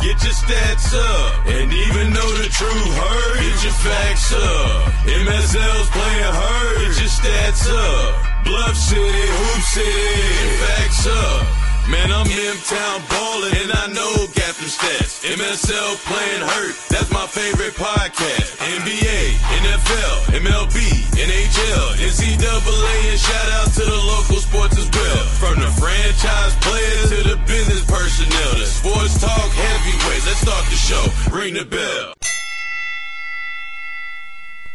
Get your stats up. And even though the truth hurt, get your facts up. MSL's playing hurt. Get your stats up. Bluff City, Hoop City, facts up. Man, I'm in town ballin' and I know got them stats. MSL playing hurt, that's my favorite podcast. NBA, NFL, MLB, NHL, NCAA, and shout out to the local sports well. From the franchise players to the business personnel, the sports talk heavyweights. Let's start the show. Ring the bell.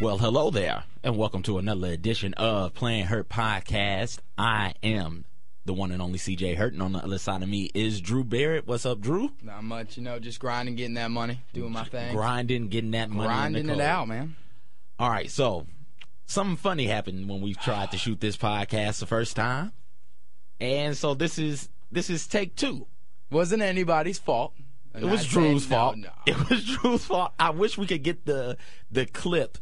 Well, hello there, and welcome to another edition of Playing Hurt Podcast. I am the one and only CJ Hurt, and on the other side of me is Drew Barrett. What's up, Drew? Not much, you know, just grinding, getting that money, doing my thing. Grinding, getting that money. in the Grinding it out, man. All right, so something funny happened when we tried to shoot this podcast the first time, and so this is this is take two. Wasn't anybody's fault. It was Drew's no, fault. no. It was Drew's fault. I wish we could get the the clip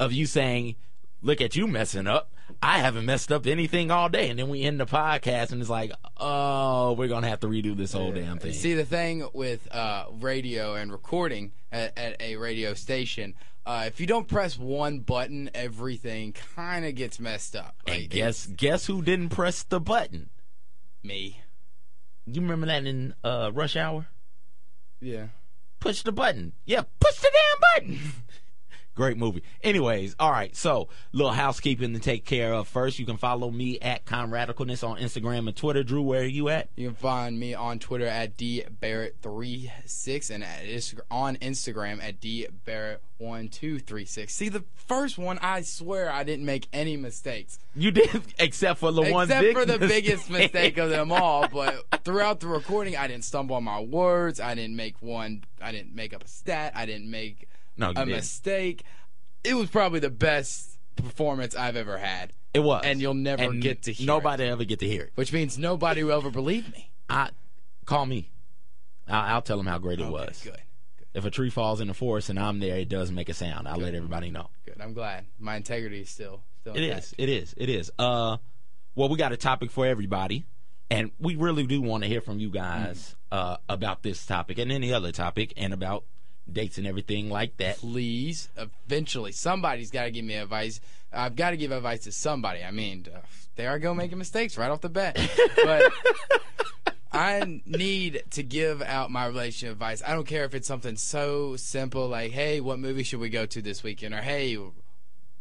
of you saying, "Look at you messing up." I haven't messed up anything all day, and then we end the podcast, and it's like, "Oh, we're gonna have to redo this whole damn thing." See, the thing with uh, radio and recording at, at a radio station, uh, if you don't press one button, everything kind of gets messed up. and guess guess who didn't press the button? me. You remember that in uh, Rush Hour? Yeah. push the button. Yeah, push the damn button. Great movie. Anyways, all right. So, little housekeeping to take care of. First, you can follow me at Comradicalness on Instagram and Twitter. Drew, where are you at? You can find me on Twitter at dbarrett36 and at on Instagram at dbarrett1236. See, the first one, I swear I didn't make any mistakes. You did, except for the one Except for the mistake. biggest mistake of them all. But throughout the recording, I didn't stumble on my words. I didn't make one. I didn't make up a stat. I didn't make No, a didn't. mistake. It was probably the best performance I've ever had, It was, and you'll never And get to hear Nobody ever get to hear it. which means nobody will ever believe me. I call me. I'll, I'll tell them how great it Okay, was. Good. If a tree falls in the forest and I'm there, it does make a sound. I'll let everybody know. Good. I'm glad. My integrity is still still It is. It is. It is. Uh, well, we got a topic for everybody, and we really do want to hear from you guys uh, about this topic and any other topic, and about dates and everything like that. Please, eventually, somebody's got to give me advice. I've got to give advice to somebody. I mean, uh, there I go making mistakes right off the bat. But I need to give out my relationship advice. I don't care if it's something so simple like, hey, what movie should we go to this weekend? Or, hey,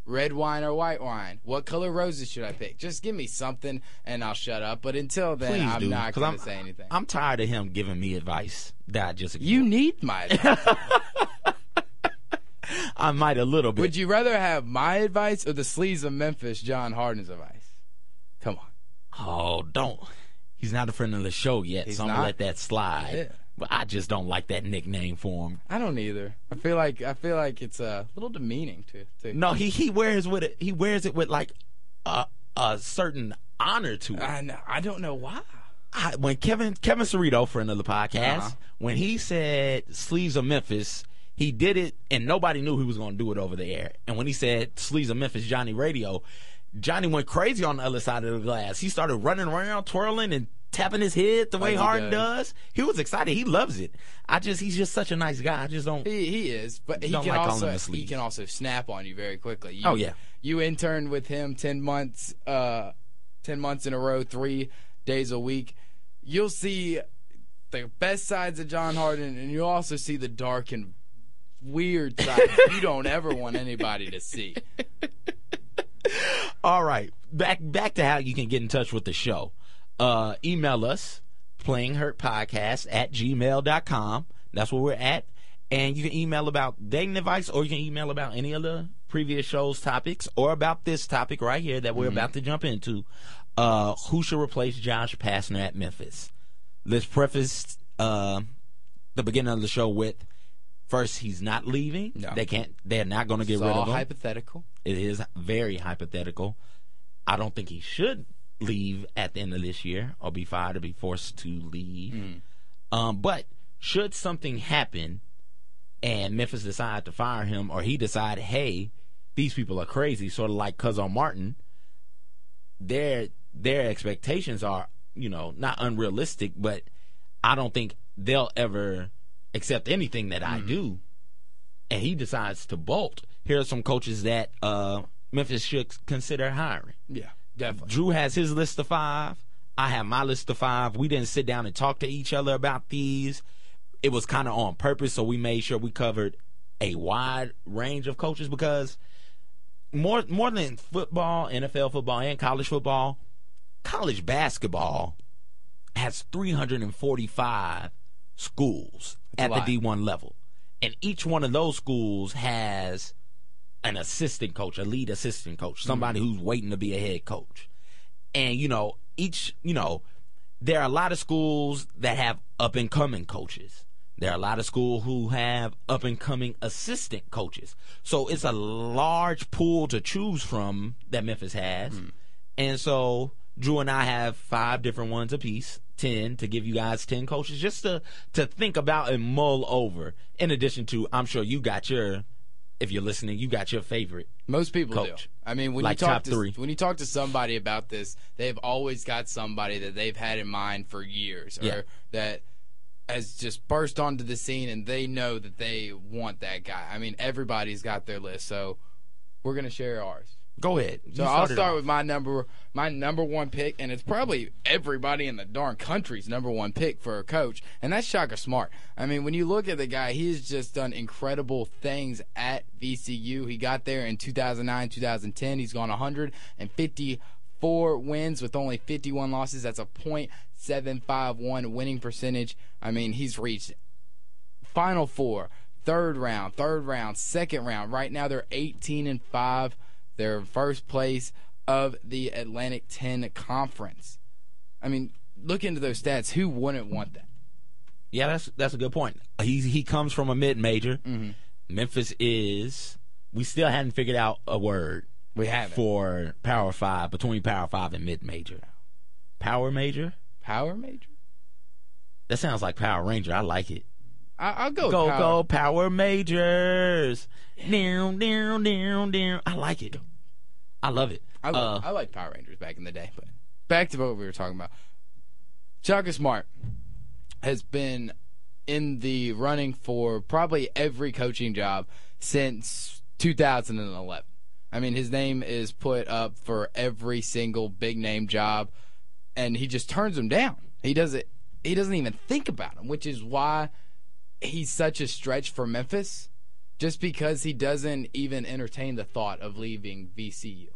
red wine or white wine? What color roses should I pick? Just give me something and I'll shut up. But until then, Please I'm do, not going to say anything. I'm tired of him giving me advice that I just you need my advice. I might a little bit. Would you rather have my advice or the sleaze of Memphis, John Harden's advice? Come on. oh, don't. He's not a friend of the show yet, He's so I'm gonna let that slide. Yeah. But I just don't like that nickname for him. I don't either. I feel like I feel like it's a little demeaning to. to No, he he wears with it. He wears it with like a a certain honor to it. I know. I don't know why. I, when Kevin Kevin Cerrito, of the podcast, Uh-huh. when he said "Sleaze of Memphis," he did it, and nobody knew he was going to do it over the air. And when he said "Sleaze of Memphis," Johnny Radio, Johnny went crazy on the other side of the glass. He started running around, twirling, and tapping his head the way he Harden does. does. He was excited. He loves it. I just he's just such a nice guy. I just don't. He he is, but he can like also him a sleaze. he can also snap on you very quickly. You, Oh, yeah. You interned with him ten months, uh, ten months in a row, three days a week. You'll see the best sides of John Harden, and you'll also see the dark and weird sides you don't ever want anybody to see. All right. Back back to how you can get in touch with the show. Uh, email us, playinghurtpodcast at gmail.com. That's where we're at. And you can email about dating advice or you can email about any of the previous show's topics or about this topic right here that we're about to jump into. Uh, who should replace Josh Pastner at Memphis? Let's preface uh, the beginning of the show with first, he's not leaving. No. They can't. They're not going to get It's rid of him. hypothetical. It is very hypothetical. I don't think he should leave at the end of this year or be fired or be forced to leave. Um, but should something happen and Memphis decide to fire him or he decide, hey, these people are crazy, sort of like Cuonzo Martin, their their expectations are, you know, not unrealistic, but I don't think they'll ever accept anything that Mm-hmm. I do, and he decides to bolt, here are some coaches that uh, Memphis should consider hiring. Yeah, definitely. Drew has his list of five. I have my list of five. We didn't sit down and talk to each other about these. It was kind of on purpose, so we made sure we covered a wide range of coaches because more more than football, NFL football, and college football, college basketball has 345 schools a at the D1 level. And each one of those schools has an assistant coach, a lead assistant coach, mm-hmm. somebody who's waiting to be a head coach. And, you know, each, you know, there are a lot of schools that have up and coming coaches. There are a lot of schools who have up and coming assistant coaches. So it's a large pool to choose from that Memphis has. Mm-hmm. And so Drew and I have five different ones apiece, ten to give you guys ten coaches just to to think about and mull over. In addition to, I'm sure you got your if you're listening, you got your favorite. Most people Coach. do. I mean, when Like you talk top to three. when you talk to somebody about this, they've always got somebody that they've had in mind for years, or Yeah. that has just burst onto the scene, and they know that they want that guy. I mean, everybody's got their list, so we're gonna share ours. Go ahead. So I'll start with my number my number one pick, and it's probably everybody in the darn country's number one pick for a coach, and that's Shaka Smart. I mean, when you look at the guy, he's just done incredible things at VCU. He got there in 2009, 2010. He's gone 154 wins with only 51 losses. That's a .751 winning percentage. I mean, he's reached Final Four, third round, third round, second round. Right now they're 18 and 5. They're first place of the Atlantic 10 Conference. I mean, look into those stats. Who wouldn't want that? Yeah, that's that's a good point. He he comes from a mid major. Mm-hmm. Memphis is. We still hadn't figured out a word We have for Power Five between Power Five and mid major. Power major. Power major? That sounds like Power Ranger. I like it. I, I'll go. Go power. go Power Majors. Down down down down. I like it. I love it. I, Uh, I like Power Rangers back in the day, but back to what we were talking about. Shaka Smart has been in the running for probably every coaching job since 2011. I mean, his name is put up for every single big name job, and he just turns them down. He doesn't. He doesn't even think about them, which is why he's such a stretch for Memphis. Just because he doesn't even entertain the thought of leaving VCU.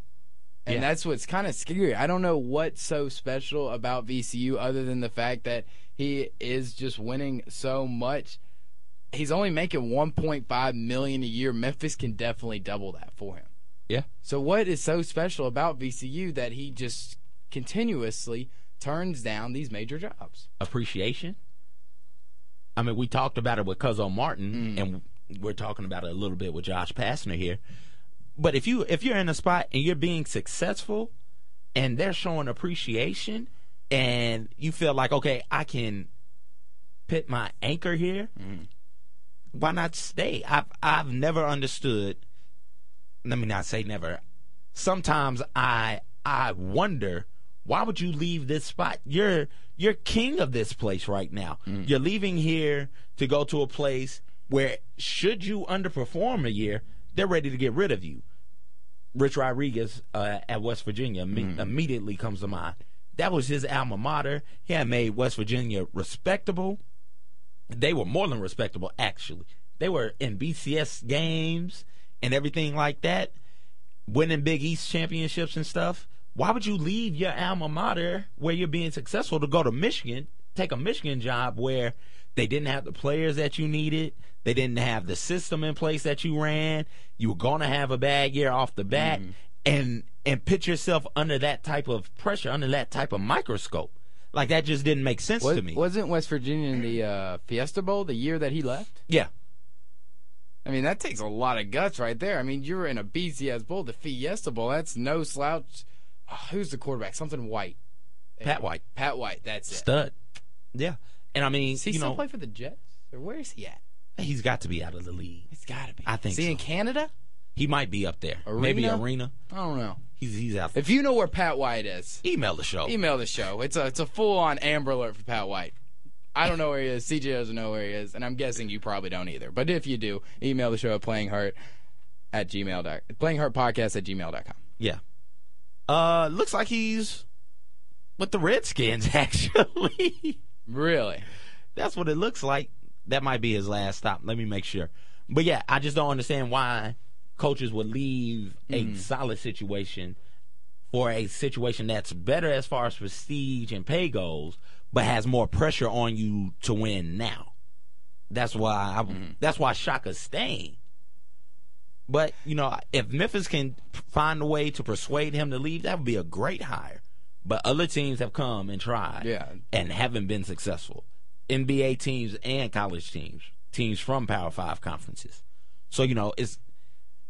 And Yeah. that's what's kind of scary. I don't know what's so special about VCU other than the fact that he is just winning so much. He's only making 1.5 million a year. Memphis can definitely double that for him. yeah. So what is so special about VCU that he just continuously turns down these major jobs? appreciation. I mean, we talked about it with Cuonzo Martin, Mm. and we're talking about it a little bit with Josh Pastner here. But if you if you're in a spot and you're being successful, and they're showing appreciation, and you feel like okay, I can put my anchor here, why not stay? I've I've never understood. Let me not say never. Sometimes I I wonder why would you leave this spot? You're you're king of this place right now. You're leaving here to go to a place where should you underperform a year, they're ready to get rid of you. Rich Rodriguez uh, at West Virginia imme- immediately comes to mind. That was his alma mater. He had made West Virginia respectable they were more than respectable actually they were in bcs games and everything like that winning big east championships and stuff why would you leave your alma mater where you're being successful to go to michigan take a michigan job where they didn't have the players that you needed they didn't have the system in place that you ran you were going to have a bad year off the bat and and put yourself under that type of pressure under that type of microscope like that just didn't make sense Was, to me Wasn't West Virginia in the uh, Fiesta Bowl the year that he left? yeah I mean, that takes a lot of guts right there. I mean, you're in a BCS Bowl, the Fiesta Bowl. That's no slouch. Oh, who's the quarterback? Something White. Pat White. Pat White. That's it. stud. Yeah, and I mean, Does he you still know, play for the Jets? Or where is he at? he's got to be out of the league. He's got to be. I think Is he so. in Canada? He might be up there. Arena? Maybe arena. I don't know. He's he's out. There. If you know where Pat White is, Email the show. email the show. It's a it's a full on Amber Alert for Pat White. I don't know where he is. CJ doesn't know where he is, and I'm guessing you probably don't either. But if you do, email the show at playinghurt at gmail dot playinghurtpodcast at gmail dot com. Yeah. Uh, looks like he's with the Redskins. Actually, Really? that's what it looks like. That might be his last stop. Let me make sure. But yeah, I just don't understand why coaches would leave a solid situation for a situation that's better as far as prestige and pay goes, but has more pressure on you to win now. That's why I, that's why Shaka's staying. But you know, if Memphis can find a way to persuade him to leave, that would be a great hire. But other teams have come and tried, Yeah. and haven't been successful. NBA teams and college teams, teams from Power Five conferences. So you know, it's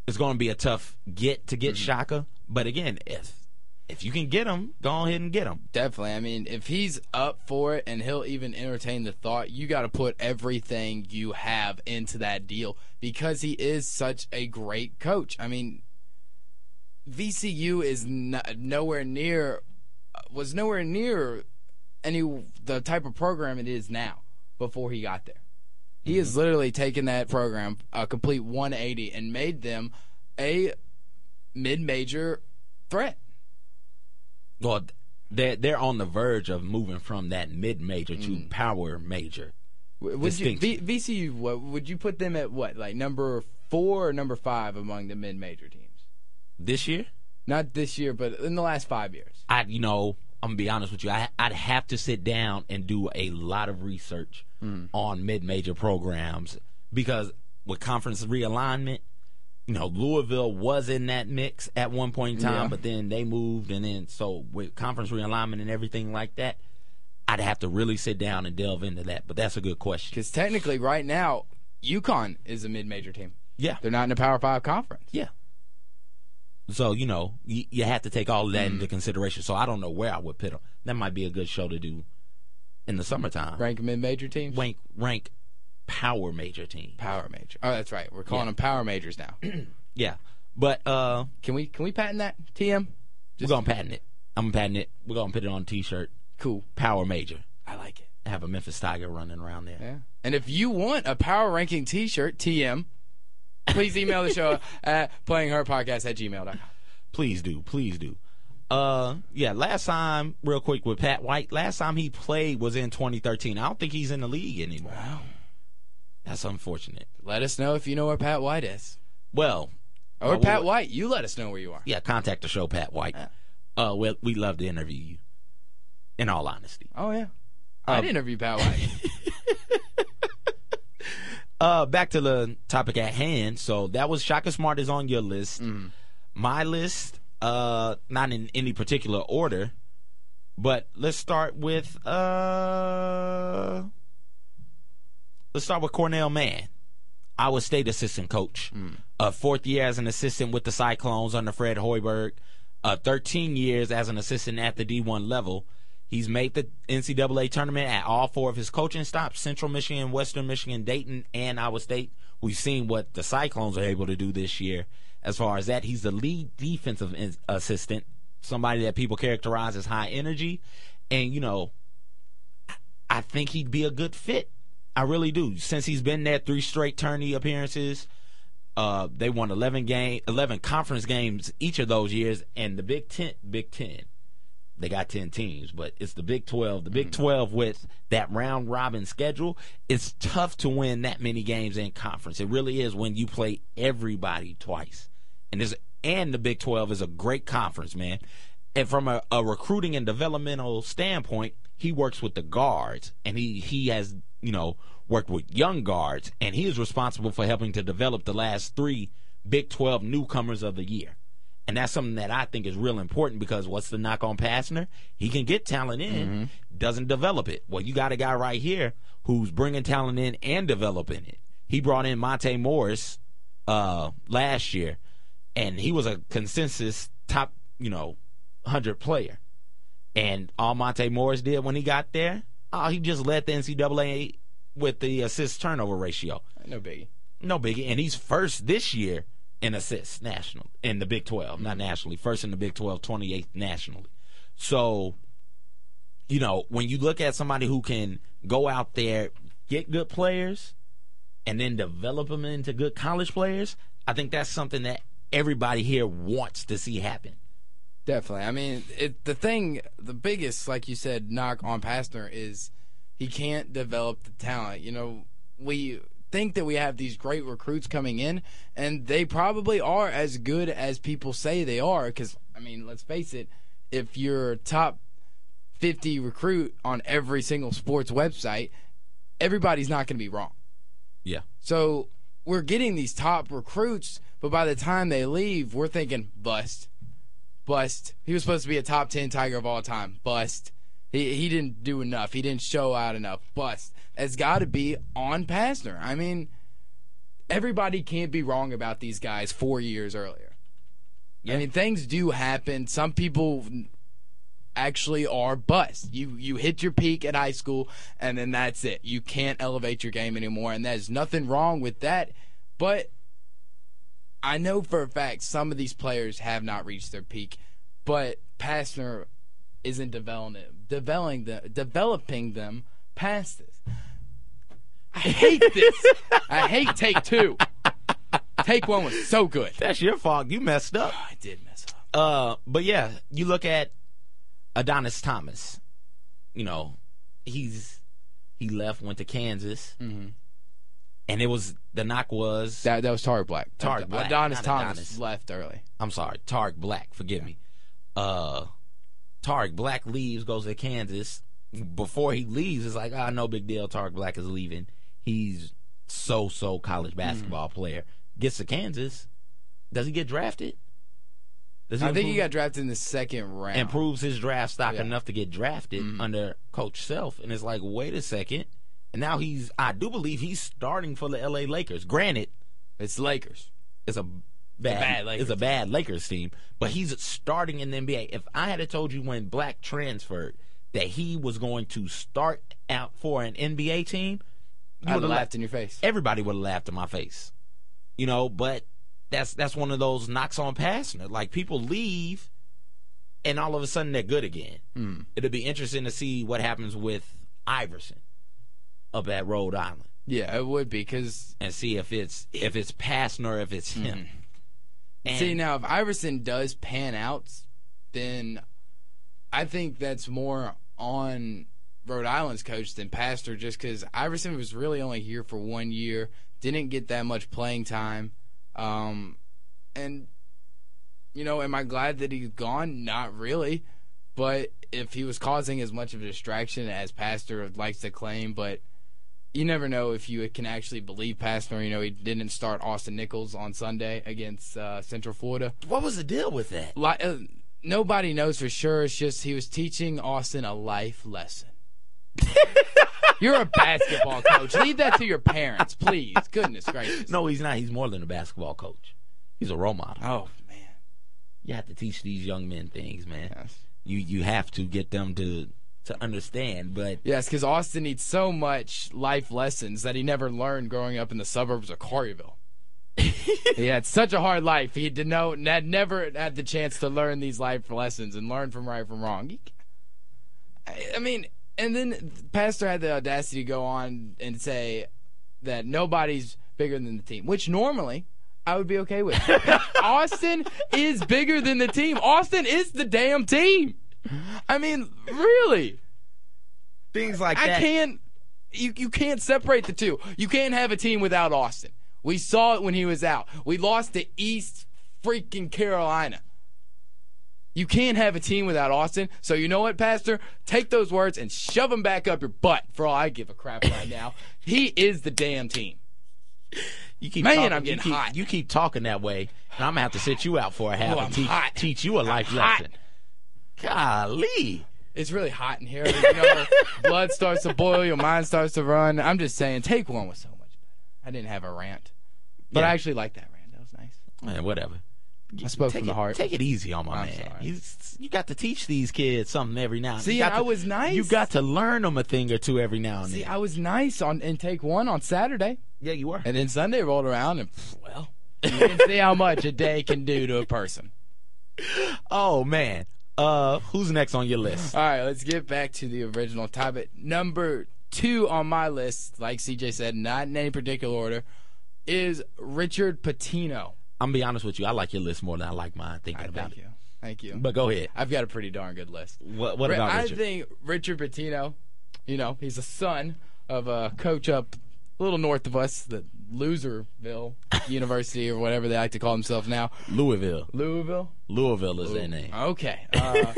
it's going to be a tough get to get mm-hmm. Shaka. But again, if if you can get him, go ahead and get him. Definitely. I mean, if he's up for it and he'll even entertain the thought, you got to put everything you have into that deal because he is such a great coach. I mean, VCU is no, nowhere near was nowhere near any the type of program it is now before he got there. He has mm-hmm. literally taken that program a complete 180 and made them a mid-major threat. Well, they're they're on the verge of moving from that mid major to mm. power major. Would you, v, VCU? What would you put them at? What like number four or number five among the mid-major teams? This year, Not this year, but in the last five years. I you know I'm gonna be honest with you. I, I'd have to sit down and do a lot of research mm. on mid major programs because with conference realignment, you know Louisville was in that mix at one point in time, Yeah. but then they moved, and then so with conference realignment and everything like that, I'd have to really sit down and delve into that. But that's a good question. Because technically, right now, UConn is a mid-major team. Yeah, They're not in a Power Five conference. Yeah. So you know you, you have to take all that mm-hmm. into consideration. So I don't know where I would put them. That might be a good show to do in the summertime. Rank mid-major teams. Rank rank power major team. Power major. Oh, that's right. We're calling Yeah. them power majors now. Yeah, but uh, can we can we patent that? TM. we're gonna patent it. I'm gonna patent it. We're gonna put it on a T-shirt. Cool. Power major. I like it. Have a Memphis Tiger running around there. Yeah. And if you want a power ranking T-shirt, TM, please email the show at playinghurtpodcast at gmail.com. Please do, please do. Uh, yeah. Last time, real quick with Pat White. Last time he played was in 2013. I don't think he's in the league anymore. Wow. That's unfortunate. Let us know if you know where Pat White is. Well, Or Uh, Pat White, you let us know where you are. yeah, contact the show, Pat White. Uh, we we love to interview you. In all honesty, Oh yeah. I'd Um, interview Pat White. uh, back to the topic at hand. So that was Shaka Smart is on your list. My list, uh, not in any particular order, but let's start with uh, let's start with Cornell Mann, Iowa State assistant coach. Uh, fourth year as an assistant with the Cyclones under Fred Hoiberg. Uh, 13 years as an assistant at the D1 level. He's made the NCAA tournament at all four of his coaching stops Central Michigan, Western Michigan, Dayton, and Iowa State. We've seen what the Cyclones are able to do this year as far as that. He's the lead defensive in- assistant, somebody that people characterize as high energy. And, you know, I think he'd be a good fit. I really do. Since he's been there three straight tourney appearances, uh, they won 11 game, 11 conference games each of those years, and the Big Ten, Big Ten, they got 10 teams, but it's the Big 12. The Big 12 with that round robin schedule, it's tough to win that many games in conference. It really is when you play everybody twice. And this and the Big 12 is a great conference, man. And from a, a recruiting and developmental standpoint, he works with the guards and he he has, you know, worked with young guards and he is responsible for helping to develop the last 3 Big 12 newcomers of the year. And that's something that I think is real important because what's the knock on Pastner? He can get talent in, doesn't develop it. Well, you got a guy right here who's bringing talent in and developing it. He brought in Monte Morris uh, last year, and he was a consensus top, you know, 100 player. And all Monte Morris did when he got there, oh, he just led the NCAA with the assist turnover ratio no biggie. no biggie. And he's first this year in assists national in the Big 12, not mm-hmm. nationally. First in the Big 12, 28th nationally. So, you know, when you look at somebody who can go out there, get good players, and then develop them into good college players, I think that's something that everybody here wants to see happen. Definitely. I mean, it, the thing, the biggest, like you said, knock on Pastner is he can't develop the talent. You know, we think that we have these great recruits coming in, and they probably are as good as people say they are. Because, I mean, let's face it, if you're top 50 recruit on every single sports website, everybody's not going to be wrong. Yeah. So we're getting these top recruits, but by the time they leave, we're thinking bust, bust. He was supposed to be a top ten Tiger of all time, bust. He he didn't do enough. He didn't show out enough, bust. It's got to be on Pastner. I mean, everybody can't be wrong about these guys four years earlier. I mean, things do happen. Some people actually are bust. You you hit your peak at high school and then that's it. You can't elevate your game anymore and there's nothing wrong with that. But I know for a fact some of these players have not reached their peak, but Pastner isn't developing developing them, developing them past this. I hate this. I hate take 2. Take 1 was so good. That's your fault. You messed up. I did mess up. Uh, but yeah, you look at Adonis Thomas. You know, he's he left, went to Kansas, Mhm. And it was the knock was That that was Tarik Black. Tarik Ad- Black, Adonis not Thomas Adonis. left early. I'm sorry, Tarik Black. Forgive me. Uh, Tarik Black leaves, goes to Kansas. Before he leaves, it's like, ah, no big deal. Tarik Black is leaving. He's so so college Hmm. basketball player. Gets to Kansas. Does he get drafted? Does I think he improve- got drafted in the second round. improves his draft stock Yeah. enough to get drafted Mhm. under Coach Self, and it's like, wait a second. And now he's, I do believe he's starting for the LA Lakers. Granted, It's Lakers. it's a bad, bad Lakers it's a bad Lakers team, but he's starting in the NBA. If I had told you when Black transferred that he was going to start out for an NBA team, you would have laughed in your face. Everybody would have laughed in my face, you know. But that's that's one of those knocks on Pastner. Like people leave, and all of a sudden they're good again. Mm. It'll be interesting to see what happens with Iverson up at Rhode Island Yeah, it would be because and see if it's if it's Pastner or if it's him. And see now if Iverson does pan out, then I think that's more on Rhode Island's coach than Pastner, just because Iverson was really only here for one year, didn't get that much playing time, um, and you know, am I glad that he's gone? Not really, but if he was causing as much of a distraction as Pastner likes to claim, but you never know if you can actually believe Pastner. You know, he didn't start Austin Nichols on Sunday against uh, Central Florida. what was the deal with that? Li- uh, nobody knows for sure. It's just he was teaching Austin a life lesson. You're a basketball coach. Leave that to your parents, please. Goodness gracious. No, he's not. He's more than a basketball coach. He's a role model. Oh man. You have to teach these young men things, man. Yes. You you have to get them to to understand. But Yes, because Austin needs so much life lessons that he never learned growing up in the suburbs of Collierville. he had such a hard life. He did know had never had the chance to learn these life lessons and learn from right from wrong. I I mean, and then Pastner had the audacity to go on and say that nobody's bigger than the team, which normally I would be okay with. Austin is bigger than the team. Austin is the damn team. I mean, really. things like I that. can't. You you can't separate the two. You can't have a team without Austin. We saw it when he was out. We lost to East freaking Carolina. You can't have a team without Austin. So you know what, Pastner? Take those words and shove them back up your butt. For all I give a crap right now, he is the damn team. You keep Man, talking, I'm you getting keep, hot. You keep talking that way, and I'm gonna have to sit you out for a half Oh, and I'm teach, hot. teach you a life hot. lesson. Golly. It's really hot in here. You know, blood starts to boil, your mind starts to run. I'm just saying, take one was so much better. I didn't have a rant, but Yeah. I actually liked that rant. That was nice. Man, whatever. I spoke take from the it, heart. Take it easy on my I'm man. He's, you got to teach these kids something every now and then. See, You got I to- was nice. You got to learn them a thing or two every now and See, then. See, I was nice on in take one on Saturday, yeah, you were. and then Sunday rolled around, and well, you can see how much a day can do to a person. Oh man. Uh, who's next on your list? All right, let's get back to the original topic. Number two on my list, like CJ said, not in any particular order, is Richard Pitino. I'm gonna be honest with you. I like your list more than I like mine. Thinking I about thank it. you. Thank you. But go ahead. I've got a pretty darn good list. What, what about I Richard? think Richard Pitino, you know, he's a son of a coach up a little north of us, the Loserville University or whatever they like to call themselves now. Louisville. Louisville? Louisville is their name. Okay. Uh,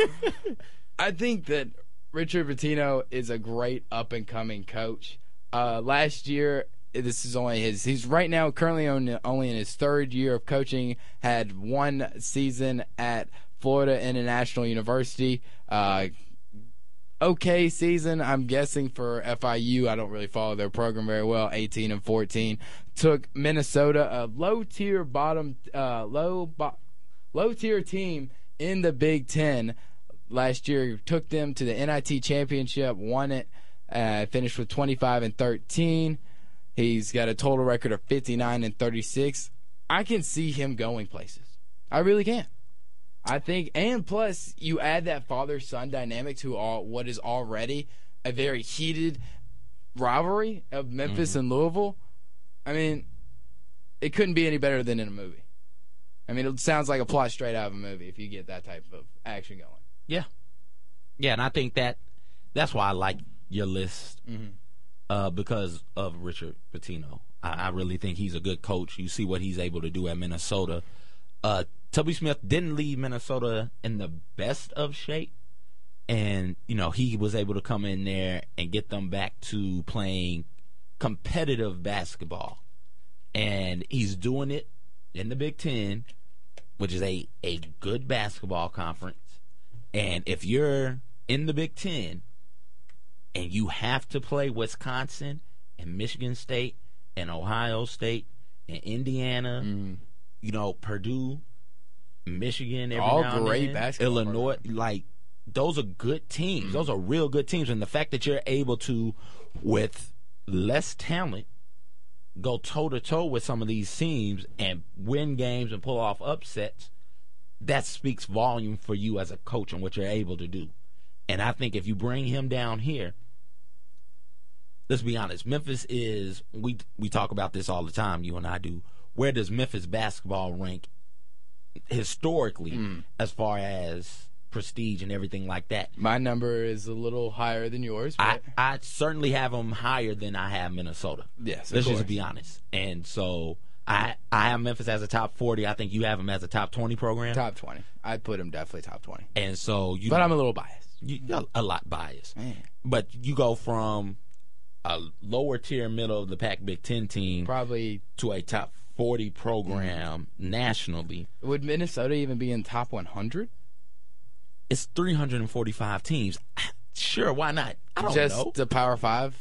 I think that Richard Pitino is a great up and coming coach. Uh, last year, this is only his. He's right now currently on, only in his third year of coaching. Had one season at Florida International University. Uh, okay season, I'm guessing for FIU. I don't really follow their program very well. 18 and 14 took Minnesota, a low tier bottom, uh, low bo- low tier team in the Big Ten last year. Took them to the NIT championship, won it, uh, finished with 25 and 13. He's got a total record of 59 and 36. I can see him going places. I really can. I think, and plus, you add that father son dynamic to all what is already a very heated rivalry of Memphis and Louisville. I mean, it couldn't be any better than in a movie. I mean, it sounds like a plot straight out of a movie if you get that type of action going. Yeah, yeah, and I think that that's why I like your list Mm-hmm. uh, because of Richard Pitino. I, I really think he's a good coach. You see what he's able to do at Minnesota. Uh, Tubby Smith didn't leave Minnesota in the best of shape, and you know he was able to come in there and get them back to playing competitive basketball, and he's doing it in the Big Ten, which is a a good basketball conference. And if you're in the Big Ten and you have to play Wisconsin and Michigan State and Ohio State and Indiana, mm. you know, Purdue, Michigan, every All now and great then, basketball Illinois, like those are good teams. Those are real good teams. And the fact that you're able to, with less talent, go toe to toe with some of these teams and win games and pull off upsets, that speaks volume for you as a coach and what you're able to do. And I think if you bring him down here, let's be honest, Memphis is we we talk about this all the time, you and I do. Where does Memphis basketball rank historically hmm. as far as prestige and everything like that? My number is a little higher than yours, I, but I certainly have them higher than I have Minnesota. yes, Let's course. just be honest. And so I I have Memphis as a top forty. I think you have them as a top twenty program. top twenty. I'd put them definitely top twenty, And so you, but I'm a little biased. you you're a lot biased. Man. But you go from a lower tier, middle of the pack Big Ten team Probably to a top forty program nationally. would Minnesota even be in top 100? It's three hundred and forty five teams. Sure, why not? I don't Just know. the Power Five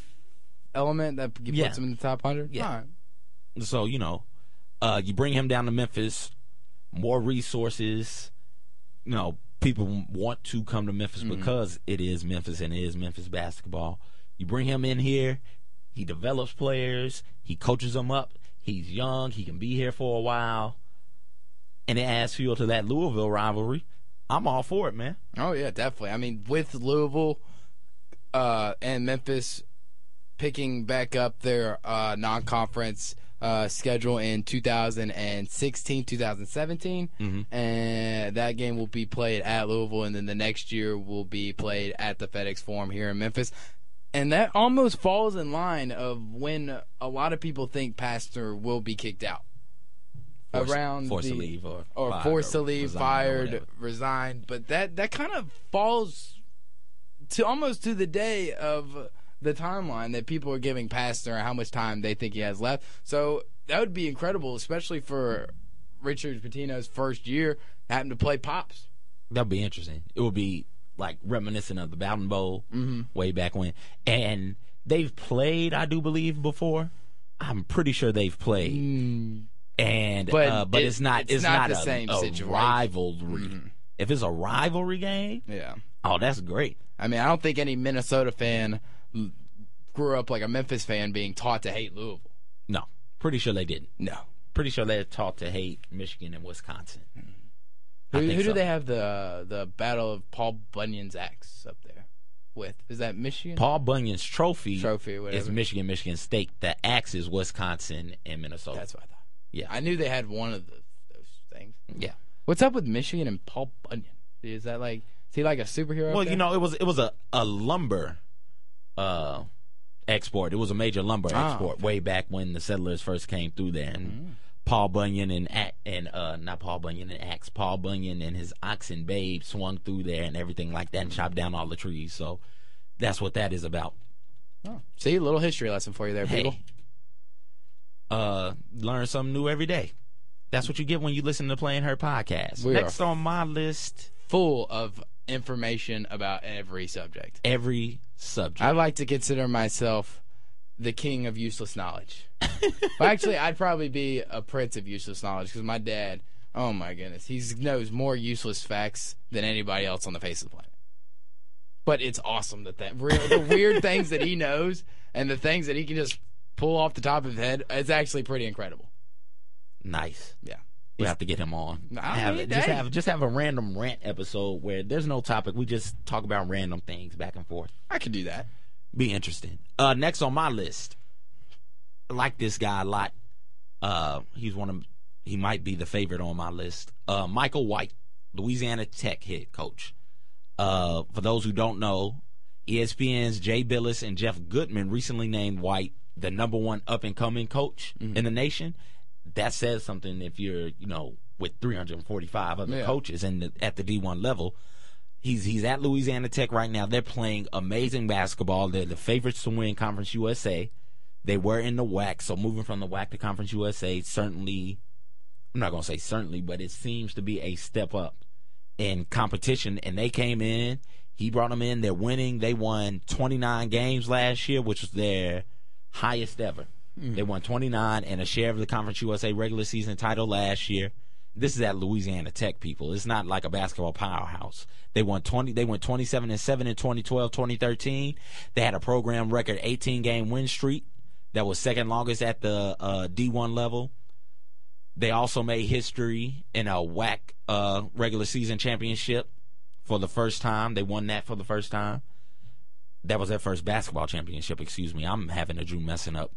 element that puts Yeah. him in the top 100. Yeah. Right. So you know, uh, you bring him down to Memphis, more resources. You know, people want to come to Memphis because it is Memphis and it is Memphis basketball. You bring him in here, he develops players, he coaches them up. He's young, he can be here for a while, and it adds fuel to that Louisville rivalry. I'm all for it, man. Oh yeah, definitely. I mean, with Louisville uh, and Memphis picking back up their uh, non-conference uh, schedule in 2016, 2017, and that game will be played at Louisville, and then the next year will be played at the FedEx Forum here in Memphis. And that almost falls in line of when a lot of people think Pastner will be kicked out. Forced- around forced to leave or or fired forced or to leave, resign or fired, resigned. But that that kind of falls to almost to the day of the timeline that people are giving Pastner and how much time they think he has left. So that would be incredible, especially for Richard Pitino's first year having to play pops. That'd be interesting. It would be like reminiscent of the Bowden Bowl mm-hmm. way back when. And they've played, I do believe, before. I'm pretty sure they've played. Hmm. And But uh, but it- it's not it's it's, not not, the a, same a situation. rivalry. Mm-hmm. If it's a rivalry game, Yeah. oh, that's great. I mean, I don't think any Minnesota fan grew up like a Memphis fan being taught to hate Louisville. No, pretty sure they didn't. No. Pretty sure they're taught to hate Michigan and Wisconsin. Mm-hmm. Who, who do they have the the battle of Paul Bunyan's axe up there? with? Is that Michigan? Paul Bunyan's trophy, Trophy whatever. is Michigan, Michigan State. The axe is Wisconsin and Minnesota. That's what I thought. Yeah. I knew they had one of the, those things. yeah. What's up with Michigan and Paul Bunyan? Is that like is he like a superhero? Well, you know, it was it was a, a lumber uh export. It was a major lumber Ah, export way back when the settlers first came through there. And Paul Bunyan and and uh not Paul Bunyan and Axe, Paul Bunyan and his oxen babe swung through there and everything like that and chopped down all the trees. So that's what that is about. Oh. See, a little history lesson for you there, people. Hey. Uh learn something new every day. That's what you get when you listen to Playing Hurt podcast. We Next on my list, Full of information about every subject. every subject. I like to consider myself the king of useless knowledge. well, actually, I'd probably be a prince of useless knowledge because my dad, oh my goodness, he knows more useless facts than anybody else on the face of the planet. But it's awesome that that real, the weird things that he knows and the things that he can just pull off the top of his head, it's actually pretty incredible. nice. Yeah. We have to get him on. Have- mean, just have just have a random rant episode where there's no topic. We just talk about random things back and forth. I could do that. Be interesting. Uh, next on my list, I like this guy a lot. Uh, he's one of he might be the favorite on my list. Uh, Michael White, Louisiana Tech head coach. Uh, for those who don't know, ESPN's Jay Bilas and Jeff Goodman recently named White the number one up and coming coach Mm-hmm. in the nation. That says something if you're, you know, with 345 other Yeah. coaches and at the D1 level. He's he's at Louisiana Tech right now. They're playing amazing basketball. They're the favorites to win Conference USA. They were in the WAC, so moving from the WAC to Conference USA certainly I'm not gonna say certainly, but it seems to be a step up in competition. And they came in, he brought them in, they're winning. They won 29 games last year, which was their highest ever. Hmm. They won 29 and a share of the Conference USA regular season title last year. This is at Louisiana Tech, people. It's not like a basketball powerhouse. They won 20. They went 27 and seven in 2012, 2013. They had a program record 18 game win streak that was second longest at the uh, D1 level. They also made history in a WAC uh, regular season championship for the first time. They won that for the first time. That was their first basketball championship. Excuse me, I'm having a Drew messing up.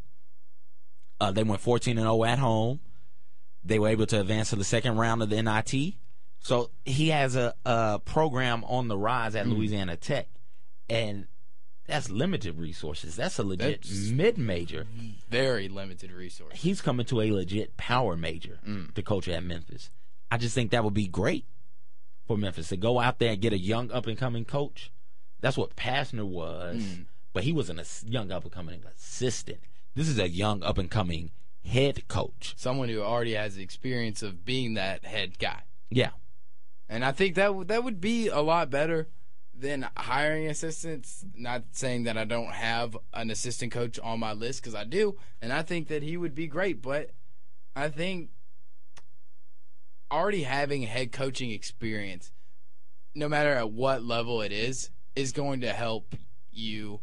Uh, they went 14 and 0 at home. They were able to advance to the second round of the NIT. So he has a, a program on the rise at mm-hmm. Louisiana Tech, and that's limited resources. That's a legit That's- mid major. Very limited resource. He's coming to a legit power major mm. to coach at Memphis. I just think that would be great for Memphis to go out there and get a young up and coming coach. That's what Pastner was, mm. but he was an ass- young up and coming assistant. This is a young up and coming head coach. Someone who already has the experience of being that head guy. Yeah. And I think that w- that would be a lot better than hiring assistants. Not saying that I don't have an assistant coach on my list because I do, and I think that he would be great. But I think already having head coaching experience, no matter at what level it is, is going to help you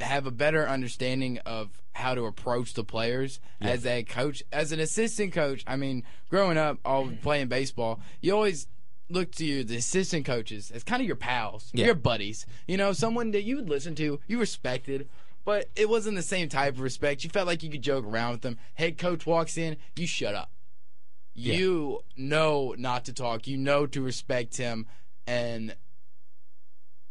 have a better understanding of how to approach the players as a coach, as an assistant coach. I mean, growing up, all mm-hmm. playing baseball, you always look to your the assistant coaches as kind of your pals, Yeah. your buddies. You know, someone that you would listen to, you respected. But it wasn't the same type of respect. You felt like you could joke around with them. Head coach walks in, you shut up. You know not to talk. You know to respect him, and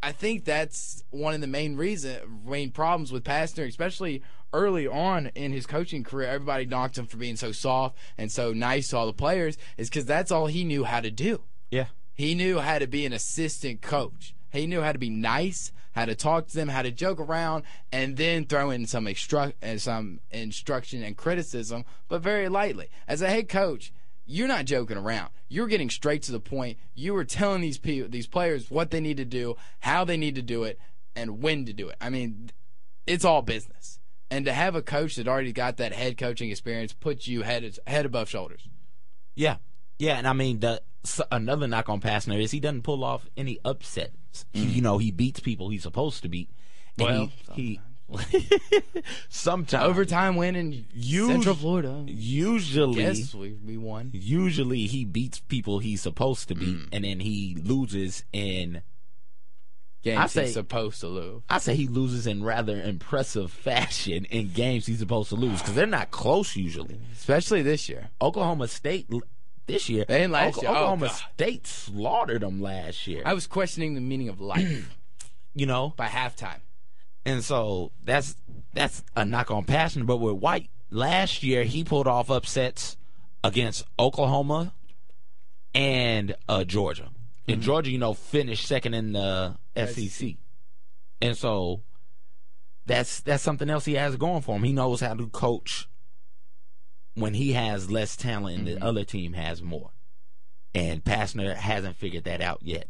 I think that's one of the main reason, main problems with Pastner, especially early on in his coaching career. Everybody knocked him for being so soft and so nice to all the players, is because that's all he knew how to do. Yeah. He knew how to be an assistant coach. He knew how to be nice, how to talk to them, how to joke around, and then throw in some uh, some instruction and criticism, but very lightly. As a head coach, you're not joking around. You're getting straight to the point. You are telling these people, these players, what they need to do, how they need to do it, and when to do it. I mean, it's all business. And to have a coach that already got that head coaching experience puts you head head above shoulders. Yeah, yeah, and I mean the another knock on Pastner is he doesn't pull off any upsets. He, mm. you know, he beats people he's supposed to beat. And Well, he, he sometimes Overtime win in Us- Central Florida. usually Yes, we, we won. usually he beats people he's supposed to beat, Mm. and then he loses in games I say- he's supposed to lose. I say he loses in rather impressive fashion in games he's supposed to lose because they're not close usually. Especially this year. Oklahoma State this year. They didn't last year. Oh, Oklahoma God. State slaughtered them last year. I was questioning the meaning of life you know, by halftime. And so that's that's a knock on passion. But with White last year, he pulled off upsets against Oklahoma and uh, Georgia. And Georgia, you know, finished second in the SEC, and so that's that's something else he has going for him. He knows how to coach when he has less talent and the other team has more. And Pastner hasn't figured that out yet.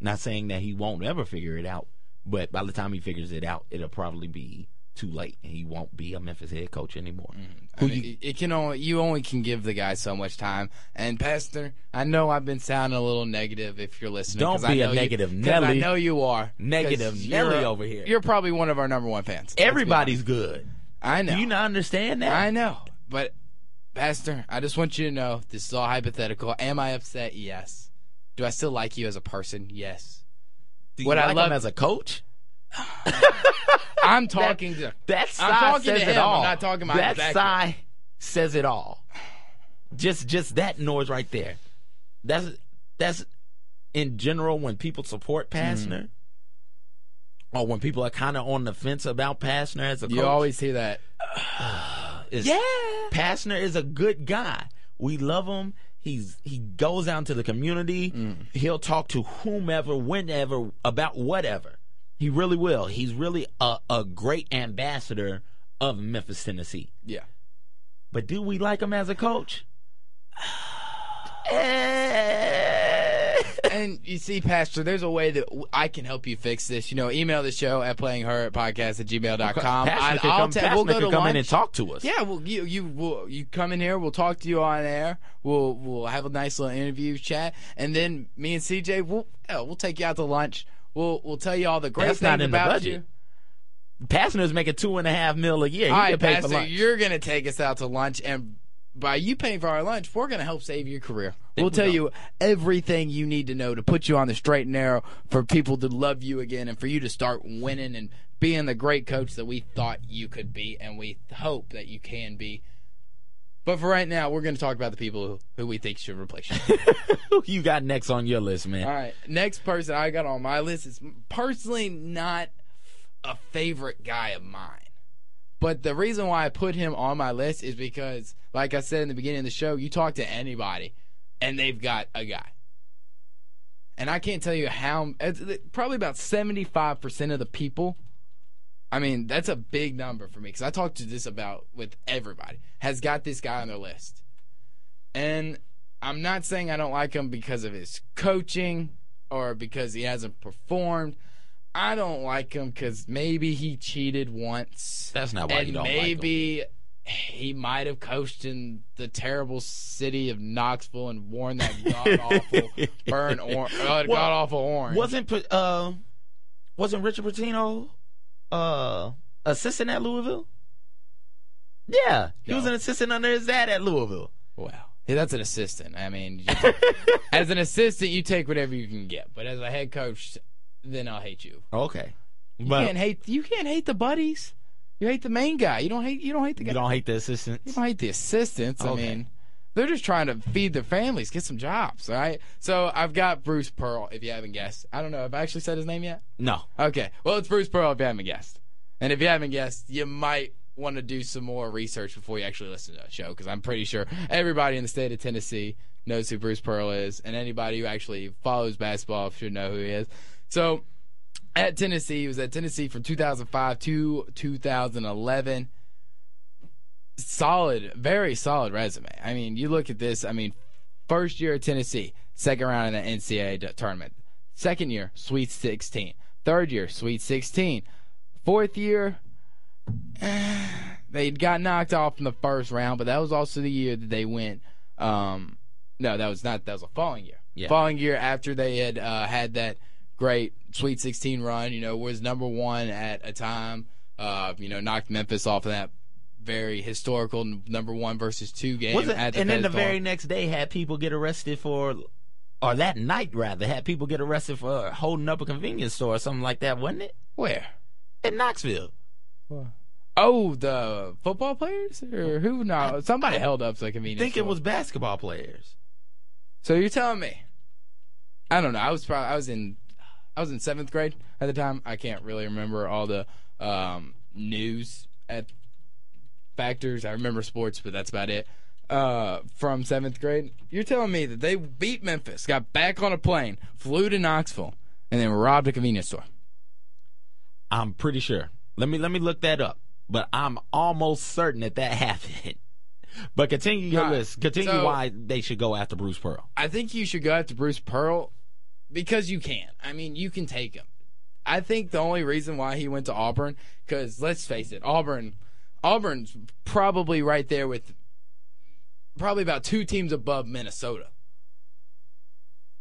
Not saying that he won't ever figure it out, but by the time he figures it out, it'll probably be too late, and he won't be a Memphis head coach anymore. Mm-hmm. I mean, it- it can only you only can give the guy so much time. And Pastner, I know I've been sounding a little negative. If you're listening, Don't 'cause I be a negative you- negative 'cause I Nelly. know you are Negative 'cause Nelly over here. You're probably one of our number one fans. Everybody's good. I know. Do you not understand that? I know, but Pastner, I just want you to know this is all hypothetical. Am I upset? Yes. Do I still like you as a person? Yes. Do What I love- him as a coach? I'm talking to. That side says to it him. I'm all. not talking behind that side says it all. Just just that noise right there. That's that's in general when people support mm-hmm. Pastner, or when people are kind of on the fence about Pastner as a You always hear that. Yeah. Pastner is a good guy. We love him. He's he goes out to the community. Mm. He'll talk to whomever, whenever, about whatever. He really will. He's really a, a great ambassador of Memphis, Tennessee. Yeah. But do we like him as a coach? And you see, Pastner, there's a way that I can help you fix this. You know, email the show at playinghurt podcast at gmail.com. Pastner I, I'll come, ta- we'll go to come lunch. in and talk to us. Yeah, well, you you will you come in here. We'll talk to you on air. We'll we'll have a nice little interview chat, and then me and CJ we'll hell, we'll take you out to lunch. We'll we'll tell you all the great That's things not in the about budget. you. Pastner's making two and a half mil a year. He All right, can Pastner, you're gonna take us out to lunch, and by you paying for our lunch, we're gonna help save your career. We'll we tell you everything you need to know to put you on the straight and narrow for people to love you again, and for you to start winning and being the great coach that we thought you could be, and we hope that you can be. But for right now, we're going to talk about the people who, who we think should replace you. Who you got next on your list, man? All right, next person I got on my list is personally not a favorite guy of mine. But the reason why I put him on my list is because, like I said in the beginning of the show, you talk to anybody and they've got a guy. And I can't tell you how, uh, probably about 75% of the people. I mean, that's a big number for me because I talked to this about with everybody, has got this guy on their list. And I'm not saying I don't like him because of his coaching or because he hasn't performed. I don't like him because maybe he cheated once. That's not why and you don't like him. maybe he might have coached in the terrible city of Knoxville and worn that god awful burn or uh, Well, god awful orange. Wasn't uh wasn't Richard Pitino uh assistant at Louisville? Yeah, he No. was an assistant under his dad at Louisville. Well, yeah, that's an assistant. I mean, take- as an assistant, you take whatever you can get. But as a head coach, then I'll hate you. Oh, okay, You but can't hate. You can't hate the buddies. You hate the main guy. You don't hate. You don't hate the guy. you don't hate the assistants. You don't hate the assistants. I mean, they're just trying to feed their families, get some jobs. All right. So I've got Bruce Pearl. If you haven't guessed, I don't know. Have I actually said his name yet? No, Okay. Well, it's Bruce Pearl. If you haven't guessed, and if you haven't guessed, you might want to do some more research before you actually listen to the show, because I'm pretty sure everybody in the state of Tennessee knows who Bruce Pearl is, and anybody who actually follows basketball should know who he is. So at Tennessee. He was at Tennessee from 2005 to 2011. Solid, very solid resume. I mean, you look at this. I mean, first year at Tennessee, second round in the NCAA tournament. Second year, Sweet 16. Third year, Sweet 16. Fourth year, they got knocked off in the first round, but that was also the year that they went. Um, no, that was not. That was a following year. Yeah. Following year after they had uh, had that great Sweet 16 run, you know, was number one at a time. Uh, you know, knocked Memphis off of that very historical number one versus two game wasn't at the and then the very next day had people get arrested for or that night rather, had people get arrested for holding up a convenience store or something like that, wasn't it? Where? In Knoxville. What? Oh, the football players or who? No, somebody held up the convenience. Store. I convenience. think it was basketball players. So you're telling me? I don't know. I was probably I was in I was in seventh grade at the time. I can't really remember all the um, news at factors. I remember sports, but that's about it. Uh, from seventh grade, you're telling me that they beat Memphis, got back on a plane, flew to Knoxville, and then robbed a convenience store. I'm pretty sure. Let me let me look that up. But I'm almost certain that that happened. But continue your Right. list. Continue So- why they should go after Bruce Pearl. I think you should go after Bruce Pearl because you can. I mean, you can take him. I think the only reason why he went to Auburn, because let's face it, Auburn, Auburn's probably right there with probably about two teams above Minnesota.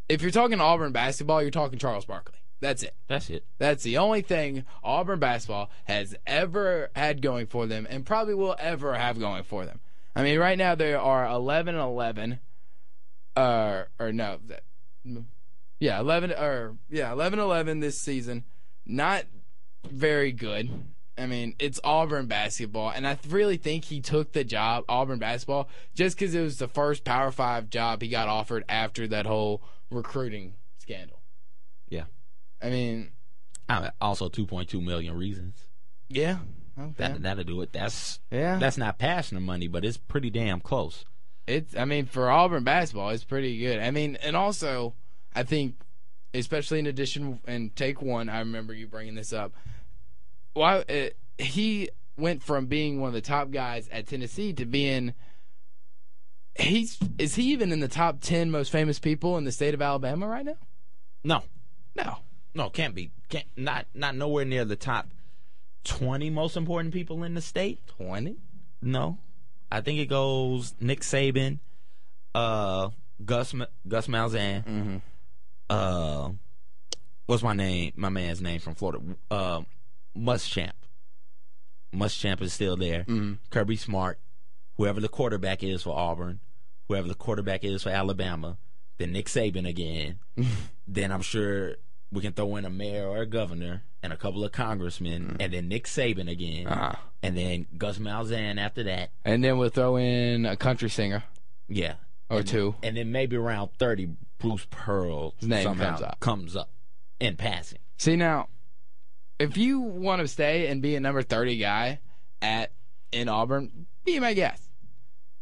If you're talking Auburn basketball, you're talking Charles Barkley. That's it. That's it. That's the only thing Auburn basketball has ever had going for them and probably will ever have going for them. I mean, right now they are 11 and 11. Uh, or no. that- Yeah, 11 or yeah, 11 11 this season. Not very good. I mean, it's Auburn basketball, and I really think he took the job, Auburn basketball, just because it was the first Power Five job he got offered after that whole recruiting scandal. Yeah. I mean, also 2.2 million reasons. yeah, okay. That that'll do it. That's yeah. that's not Pastner money, but it's pretty damn close. It's I mean for Auburn basketball, it's pretty good. I mean, and also I think, especially in addition and take one, I remember you bringing this up. Why uh, he went from being one of the top guys at Tennessee to being he's is he even in the top ten most famous people in the state of Alabama right now? No, No. no, can't be. Can't not not nowhere near the top 20 most important people in the state. Twenty? No, I think it goes Nick Saban, uh, Gus Gus Malzahn, Mm-hmm. Uh, what's my name? My man's name from Florida, uh, Muschamp. Muschamp is still there. Mm-hmm. Kirby Smart, whoever the quarterback is for Auburn, whoever the quarterback is for Alabama, then Nick Saban again. then I'm sure we can throw in a mayor or a governor and a couple of congressmen, and then Nick Saban again, Uh-huh. and then Gus Malzahn after that. And then we'll throw in a country singer Yeah, or two. and then maybe around thirty, Bruce Pearl His name somehow comes up. comes up in passing. See now, if you want to stay and be a number thirty guy at in Auburn, be my guest.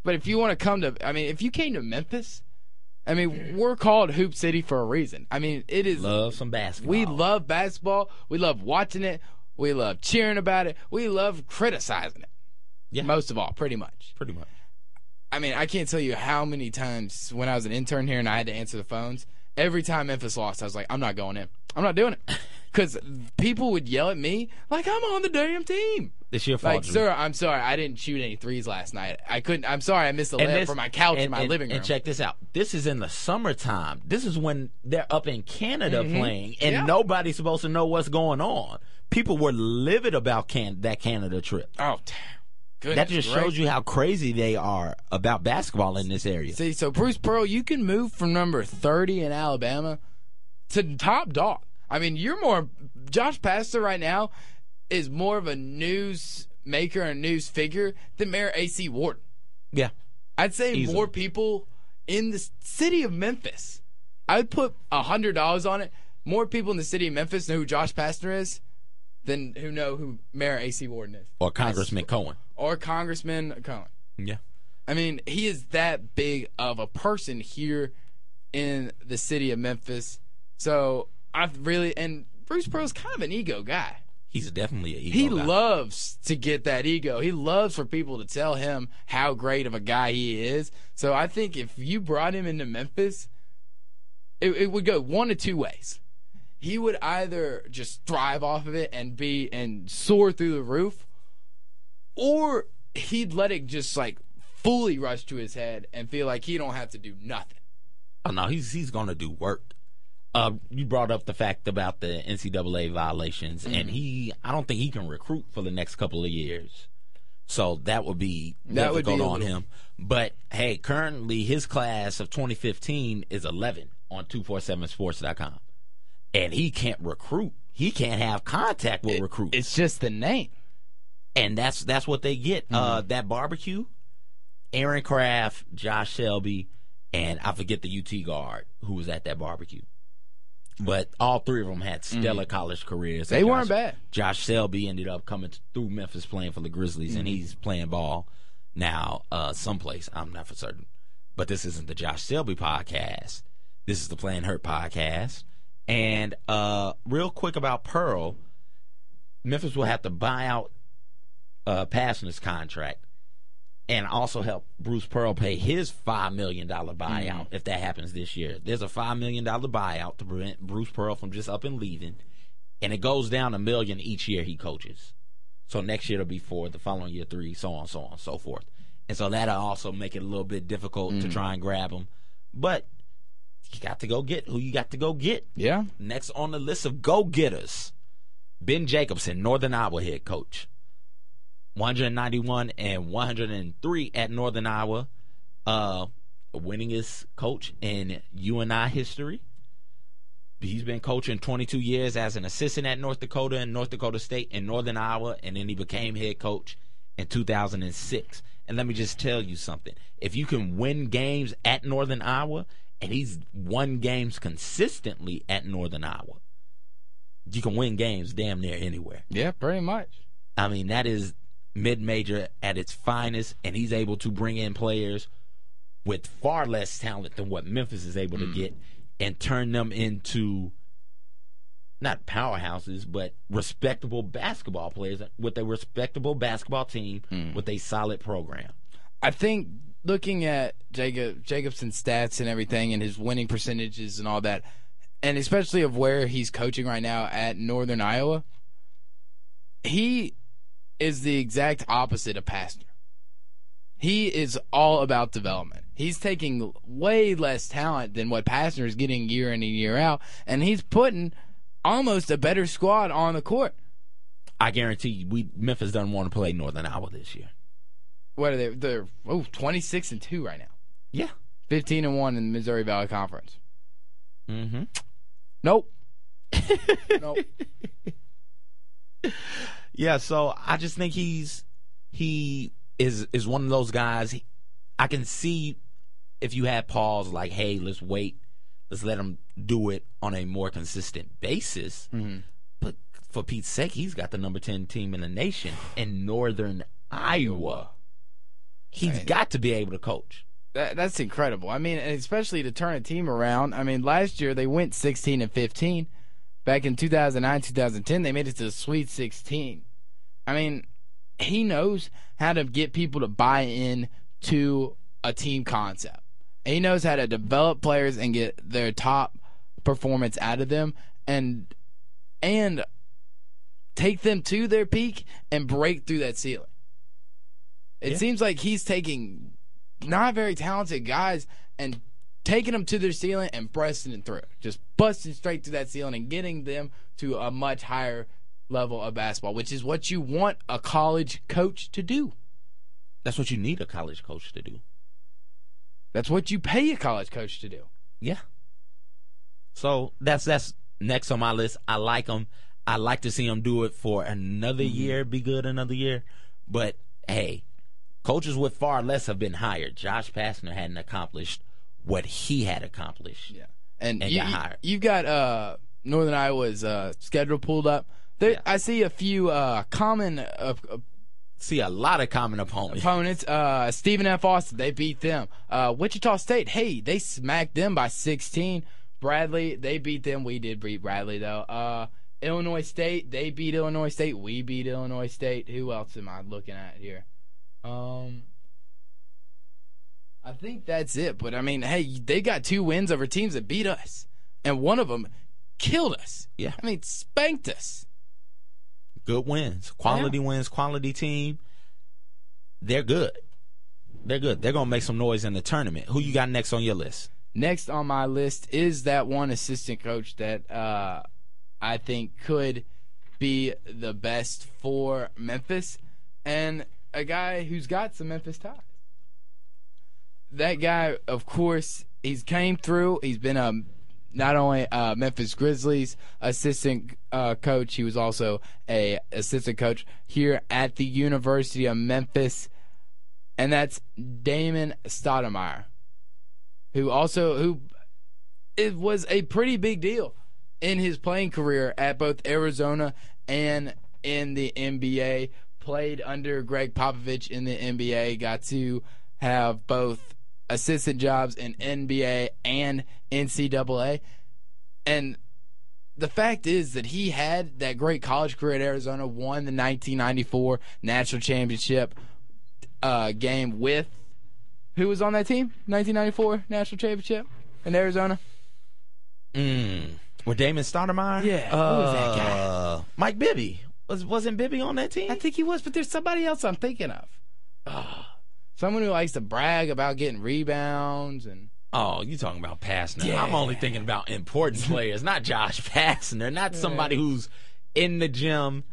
But if you want to come to, I mean, if you came to Memphis, I mean, we're called Hoop City for a reason. I mean, it is. Love some basketball. we love basketball. We love watching it. We love cheering about it. We love criticizing it. Yeah. Most of all, pretty much. pretty much. I mean, I can't tell you how many times when I was an intern here and I had to answer the phones. Every time Memphis lost, I was like, I'm not going in. I'm not doing it. Because people would yell at me like I'm on the damn team. It's your fault. Like, sir, I'm sorry, I didn't shoot any threes last night. I couldn't. I'm sorry, I missed the And layup from my couch in my and- living room. And check this out. This is in the summertime. This is when they're up in Canada playing, and Mm-hmm. Yeah. nobody's supposed to know what's going on. People were livid about can- that Canada trip. oh, damn. Goodness That just gracious. shows you how crazy they are about basketball in this area. See, so Bruce Pearl, you can move from number 30 in Alabama to top dog. I mean, you're more. Josh Pastner right now is more of a news maker and news figure than Mayor A.C. Ward. Yeah, I'd say Easily. more people in the city of Memphis. I would put hundred dollars on it. More people in the city of Memphis know who Josh Pastner is than who know who Mayor A.C. Wharton is or Congressman Cohen. Or Congressman Cohen. Yeah, I mean, he is that big of a person here in the city of Memphis. So I really and Bruce Pearl's kind of an ego guy. he's definitely a ego He guy. loves to get that ego. He loves for people to tell him how great of a guy he is. So I think if you brought him into Memphis, it, it would go one of two ways. He would either just thrive off of it and be and soar through the roof, or he'd let it just like fully rush to his head and feel like he don't have to do nothing. Oh no, he's he's gonna do work. Uh, you brought up the fact about the NCAA violations, Mm-hmm. and he, I don't think he can recruit for the next couple of years. So that would be That would be on little- him. But hey, currently his class of 2015 is 11. on 247sports.com. And he can't recruit. He can't have contact with recruits. It's just the name. And that's that's what they get. Uh, that barbecue, Aaron Craft, Josh Selby, and I forget the UT guard who was at that barbecue. But all three of them had stellar college careers. They And weren't bad. Josh Selby ended up coming through Memphis playing for the Grizzlies, and he's playing ball now uh, someplace. I'm not for certain. But this isn't the Josh Selby podcast. This is the Playing Hurt podcast. And uh, real quick about Pearl, Memphis will have to buy out uh, Pastner's contract and also help Bruce Pearl pay his $5 million buyout if that happens this year. There's a $5 million buyout to prevent Bruce Pearl from just up and leaving and it goes down a million each year he coaches. So next year it'll be four, the following year three, so on, so on, so forth. And so that'll also make it a little bit difficult to try and grab him. But you got to go get who you got to go get. Yeah. Next on the list of go getters, Ben Jacobson, Northern Iowa head coach. 191 and 103 at Northern Iowa. Uh, winningest coach in UNI history. He's been coaching 22 years as an assistant at North Dakota and North Dakota State and Northern Iowa, and then he became head coach in 2006. And let me just tell you something: if you can win games at Northern Iowa, and he's won games consistently at Northern Iowa, you can win games damn near anywhere. Yeah, pretty much. I mean, that is mid major at its finest, and he's able to bring in players with far less talent than what Memphis is able to mm. get and turn them into not powerhouses, but respectable basketball players with a respectable basketball team mm. with a solid program. I think looking at Jacob Jacobson's stats and everything and his winning percentages and all that, and especially of where he's coaching right now at Northern Iowa, he is the exact opposite of Pastner. He is all about development. He's taking way less talent than what Pastner is getting year in and year out, and he's putting almost a better squad on the court. I guarantee you, we Memphis doesn't want to play Northern Iowa this year. What are they? They're oh, 26 and 2 right now. Yeah. 15 and 1 in the Missouri Valley Conference. Mm-hmm. Nope. nope. Yeah, so I just think he's he is is one of those guys. He, I can see if you had pause like, hey, let's wait, let's let him do it on a more consistent basis. Mm-hmm. But for Pete's sake, he's got the number ten team in the nation in Northern Iowa. He's Right. got to be able to coach. That, that's incredible. I mean, especially to turn a team around. I mean, last year they went 16 and 15. Back in 2009, 2010, they made it to the Sweet 16. I mean, he knows how to get people to buy in to a team concept. He knows how to develop players and get their top performance out of them and and take them to their peak and break through that ceiling. It Yeah. seems like he's taking not very talented guys and taking them to their ceiling and busting it through. Just busting straight through that ceiling and getting them to a much higher level of basketball, which is what you want a college coach to do. That's what you need a college coach to do. That's what you pay a college coach to do. Yeah. So that's that's next on my list. I like him. I like to see him do it for another year, be good another year. But hey, coaches with far less have been hired. Josh Pastner hadn't accomplished what he had accomplished. Yeah. And, And you, got hired. have got uh, Northern Iowa's uh, schedule pulled up. There, Yeah. I see a few uh, common uh, uh, See a lot of common opponents. opponents. Uh, Stephen F. Austin, they beat them. Uh, Wichita State, hey, they smacked them by 16. Bradley, they beat them. We did beat Bradley though. Uh, Illinois State, they beat Illinois State. We beat Illinois State. Who else am I looking at here? Um, I think that's it. But I mean, hey, they got two wins over teams that beat us, and one of them killed us. Yeah. I mean, spanked us. Good wins, quality wins, quality team. They're good. They're good. They're gonna make some noise in the tournament. Who you got next on your list? Next on my list is that one assistant coach that uh, I think could be the best for Memphis, and a guy who's got some Memphis ties. That guy, of course, he's came through. He's been a not only uh, Memphis Grizzlies assistant uh, coach, he was also a assistant coach here at the University of Memphis, and that's Damon Stoudemire, who also who it was a pretty big deal in his playing career at both Arizona and in the NBA. Played under Gregg Popovich in the NBA, got to have both assistant jobs in NBA and NCAA. And the fact is that he had that great college career at Arizona, won the 1994 national championship uh, game with who was on that team? 1994 national championship in Arizona. Mm. With Damon Stoudemire? Yeah, who Uh, was that guy? Mike Bibby. Was wasn't Bibby on that team? I think he was, but there's somebody else I'm thinking of. Ah, someone who likes to brag about getting rebounds and Oh, you talking about Pastner? Yeah. I'm only thinking about important players, not Josh Pastner, not somebody who's in the gym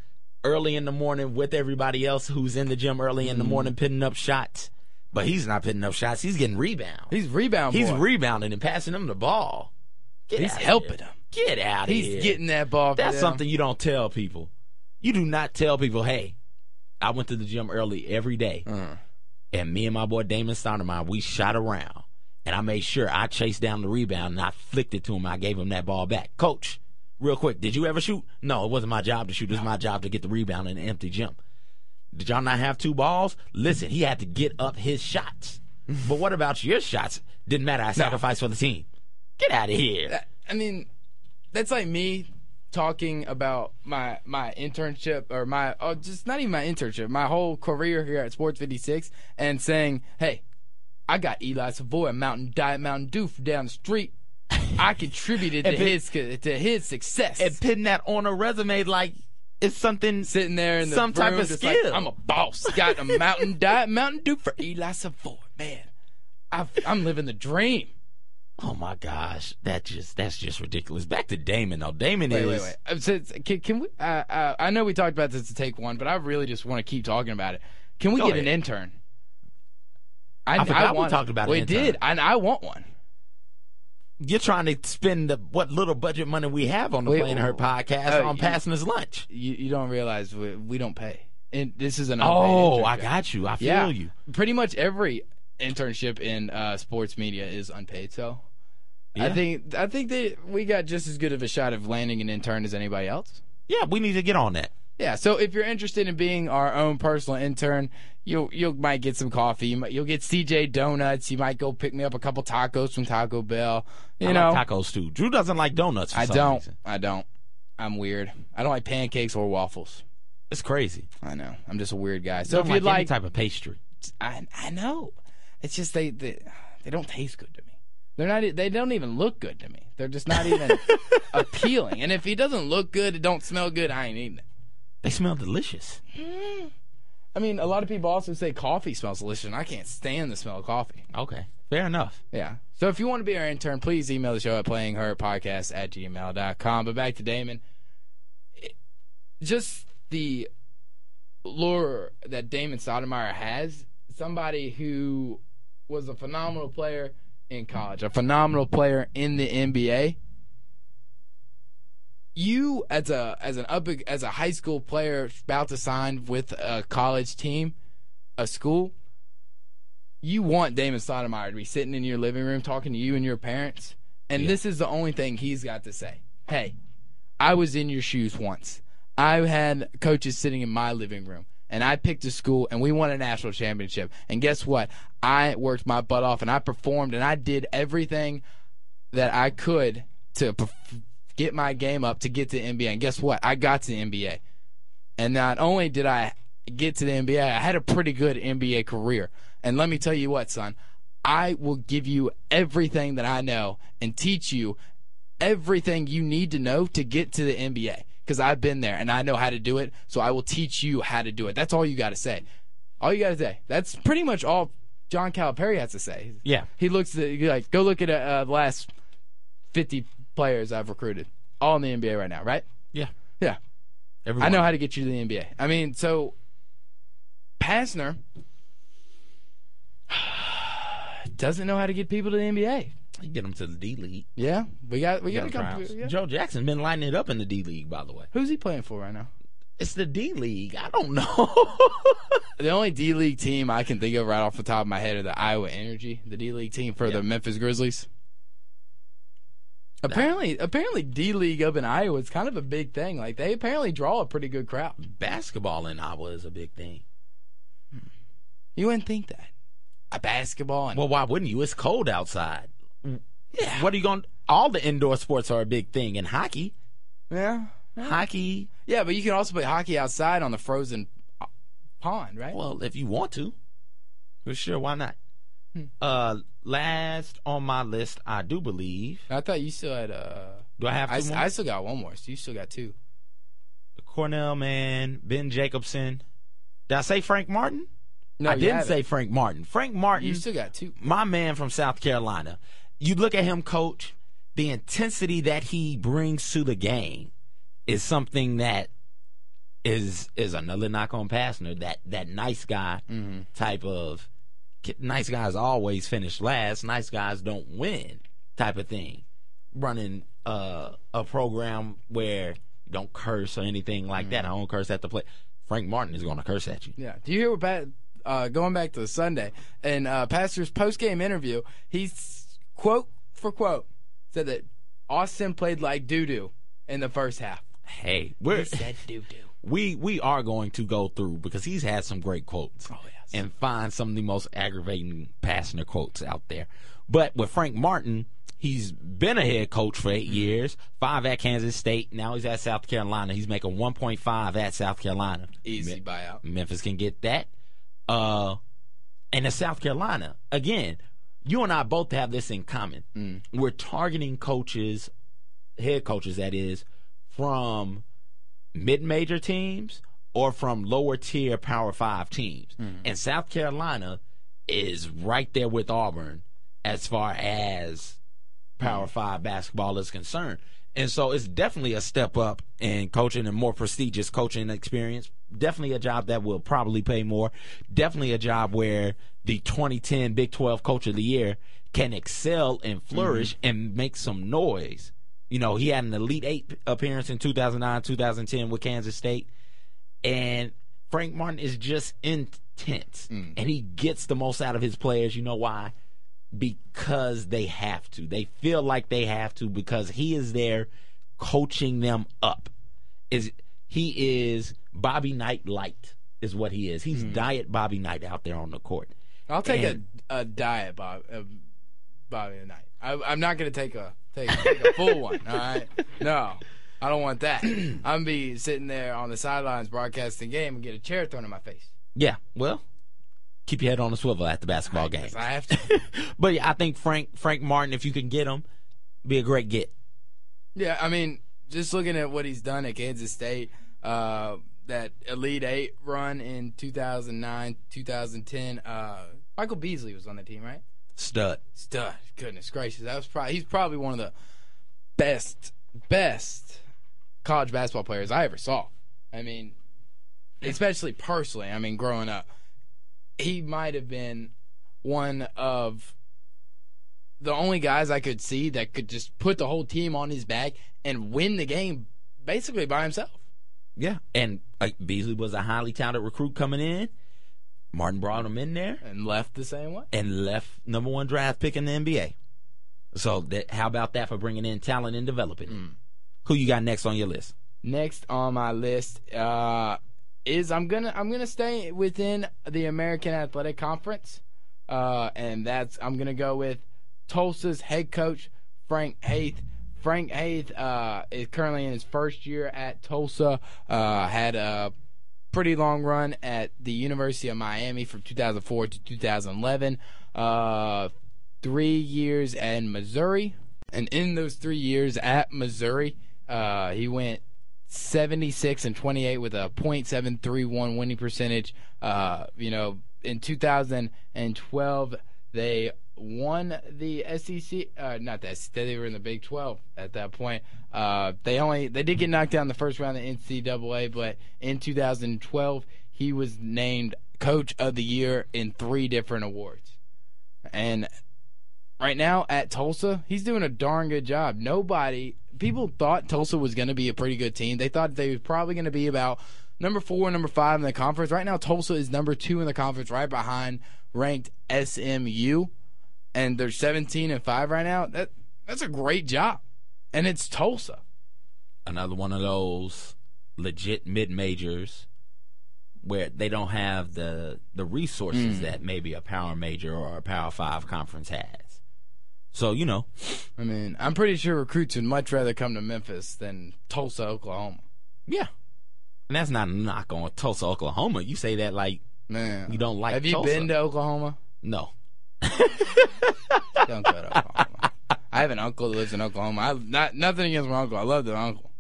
early in the morning with everybody else who's in the gym early Mm-hmm. in the morning pitting up shots. But he's not pitting up shots. He's getting rebounds. he's rebounding. He's rebounding and passing them the ball. Get He's helping him. Get out of He's here. He's getting that ball. That's something you don't tell people. You do not tell people, hey, I went to the gym early every day, Uh. And me and my boy Damon Stoudemire, we shot around, and I made sure I chased down the rebound and I flicked it to him. I gave him that ball back. Coach, real quick, did you ever shoot? No, it wasn't my job to shoot. It was my job to get the rebound in an empty gym. Did y'all not have two balls? Listen, he had to get up his shots. but what about your shots? Didn't matter. I sacrificed for the team. Get out of here. I mean, that's like me talking about my my internship or my oh just not even my internship, my whole career here at Sports 56 and saying, "Hey, I got Eli Savoy, a Mountain Diet Mountain Dew down the street. I contributed to put- his to his success." and putting that on a resume like it's something Sitting there in the some type of skill. like, I'm a boss. Got a Mountain Diet Mountain Dew for Eli Savoy. Man, I've, I'm living the dream. Oh my gosh, that just that's just ridiculous. Back to Damon though. Damon Wait, is wait, wait. Uh, so can, can we? Uh, uh, I know we talked about this to take one, but I really just want to keep talking about it. Can we Go get an intern? I forgot we want- talked about We did, and I want one. You're trying to spend the, what little budget money we have on the Wait, Playing Hurt podcast on you- passing us lunch. You, you don't realize we, we don't pay. And this is an Oh, I got you. I feel yeah. you. Pretty much every internship in uh, sports media is unpaid. So I think I think that we got just as good of a shot of landing an intern as anybody else. Yeah, we need to get on that. Yeah, so if you're interested in being our own personal intern, you you might get some coffee. You might, you'll get CJ donuts. You might go pick me up a couple tacos from Taco Bell. You I know, like tacos too. Drew doesn't like donuts. For I some don't. reason. I don't. I'm weird. I don't like pancakes or waffles. It's crazy. I know. I'm just a weird guy. So if you'd like, any like, type of pastry. I I know. It's just they, they they don't taste good to me. They're not. They don't even look good to me. They're just not even appealing. And if it doesn't look good, it don't smell good. I ain't eating it. They smell delicious. I mean, a lot of people also say coffee smells delicious, and I can't stand the smell of coffee. Okay, fair enough. Yeah. So if you want to be our intern, please email the show at playinghurtpodcast at gmail.com. But back to Damon. It- just the lure that Damon Stoudemire has, somebody who was a phenomenal player in college, a phenomenal player in the NBA. You as a as an up as a high school player about to sign with a college team, a school, you want Damon Stoudemire to be sitting in your living room talking to you and your parents, and Yeah. this is the only thing he's got to say. Hey, I was in your shoes once. I had coaches sitting in my living room, and I picked a school, and we won a national championship. And guess what? I worked my butt off, and I performed, and I did everything that I could to get my game up to get to the NBA. And guess what? I got to the NBA. And not only did I get to the NBA, I had a pretty good NBA career. And let me tell you what, son, I will give you everything that I know and teach you everything you need to know to get to the NBA because I've been there and I know how to do it. So I will teach you how to do it. That's all you got to say. All you got to say. That's pretty much all John Calipari has to say. Yeah. He looks at like go look at uh, the last fifty players I've recruited, all in the NBA right now, right? Yeah. Yeah. Everyone. I know how to get you to the NBA. I mean, so Pastner doesn't know how to get people to the NBA. You get him to the D League. Yeah, we got we got a couple. yeah. Joe Jackson's been lining it up in the D League, by the way. Who's he playing for right now? It's the D League. I don't know. The only D League team I can think of right off the top of my head are the Iowa Energy, the D League team for Yeah. the Memphis Grizzlies. Apparently, apparently D League up in Iowa is kind of a big thing. Like they apparently draw a pretty good crowd. Basketball in Iowa is a big thing. You wouldn't think that. A basketball Well, why wouldn't you? It's cold outside. Yeah, What are you going? All the indoor sports are a big thing. In hockey, yeah, hockey. yeah. But you can also play hockey outside on the frozen uh, pond, right? Well, if you want to, for sure. Why not? Hmm. Uh, last on my list, I do believe. I thought you still had. Uh, Do I have I, more? I still got one more. So you still got two. Cornell man, Ben Jacobson. Did I say Frank Martin? No, I didn't haven't. say Frank Martin. Frank Martin, You still got two. my man from South Carolina. You look at him, coach. The intensity that he brings to the game is something that is is another knock on Pastner. That that nice guy Mm-hmm. type of nice guys always finish last. Nice guys don't win type of thing. Running uh, a program where you don't curse or anything like that. I don't curse at the play. Frank Martin is going to curse at you. Yeah. Do you hear what Pat? Uh, going back to Sunday and uh, Pastner's post game interview, he's quote for quote said that Austin played like doo doo in the first half. Hey, we're He said doo doo. we we are going to go through because he's had some great quotes Oh yes. and find some of the most aggravating Pastner quotes out there. But with Frank Martin, he's been a head coach for 8 years, five at Kansas State. Now he's at South Carolina. He's making 1.5 at South Carolina. Easy Me- buyout. Memphis can get that. Uh, and in South Carolina, again, you and I both have this in common. Mm. We're targeting coaches, head coaches, that is, from mid-major teams or from lower tier Power Five teams. Mm-hmm. And South Carolina is right there with Auburn as far as Power mm. Five basketball is concerned. And so it's definitely a step up in coaching and more prestigious coaching experience. Definitely a job that will probably pay more. Definitely a job where the 2010 Big 12 Coach of the Year can excel and mm-hmm. flourish and make some noise. You know, he had an Elite Eight appearance in 2009, 2010 with Kansas State. And Frank Martin is just intense. Mm. And he gets the most out of his players. You know why? Because they have to. They feel like they have to because he is there coaching them up. Is he is Bobby Knight light is what he is. He's mm. diet Bobby Knight out there on the court. I'll take And- a, a diet Bob uh, Bobby tonight. I, I'm not gonna take a take, take a full one. All right, no, I don't want that. I'm gonna be sitting there on the sidelines broadcasting game and get a chair thrown in my face. Yeah, well, keep your head on the swivel at the basketball game. I have to. but yeah, I think Frank Frank Martin, if you can get him, be a great get. Yeah, I mean, just looking at what he's done at Kansas State, uh, that Elite Eight run in 2009, 2010. Uh, Michael Beasley was on the team, right? Stud. Stud. Goodness gracious, that was probably he's probably one of the best best college basketball players I ever saw. I mean, especially personally. I mean, growing up, he might have been one of the only guys I could see that could just put the whole team on his back and win the game basically by himself. Yeah, and uh, Beasley was a highly talented recruit coming in. Martin brought him in there And left the same way. and left number one draft pick in the NBA. So that, how about that for bringing in talent and developing? it? Who you got next on your list? Next on my list uh, is I'm gonna I'm gonna stay within the American Athletic Conference, uh, and that's I'm gonna go with Tulsa's head coach Frank Haith. Frank Haith uh, is currently in his first year at Tulsa. Uh, had a pretty long run at the University of Miami from 2004 to 2011. Uh, three years in Missouri, and in those three years at Missouri, uh, he went 76 and 28 with a .731 winning percentage. Uh, you know, in 2012 they won the SEC. Uh, not the SEC. They were in the Big 12 at that point. Uh, they only they did get knocked in the first round of the NCAA, but in 2012 he was named Coach of the Year in three different awards. And right now at Tulsa, he's doing a darn good job. Nobody, people thought Tulsa was going to be a pretty good team. They thought they were probably going to be about number four, number five in the conference. Right now, Tulsa is number two in the conference, right behind ranked SMU, and they're 17 and five right now. That that's a great job, and it's Tulsa. Another one of those legit mid majors where they don't have the the resources mm. that maybe a power major or a power five conference has. So you know, I mean, I'm pretty sure recruits would much rather come to Memphis than Tulsa, Oklahoma. yeah, and that's not a knock on Tulsa, Oklahoma. You say that like Man, you don't like. Have you Tulsa. been to Oklahoma? No. Don't go to Oklahoma. I have an uncle that lives in Oklahoma. I not nothing against my uncle. I love the uncle.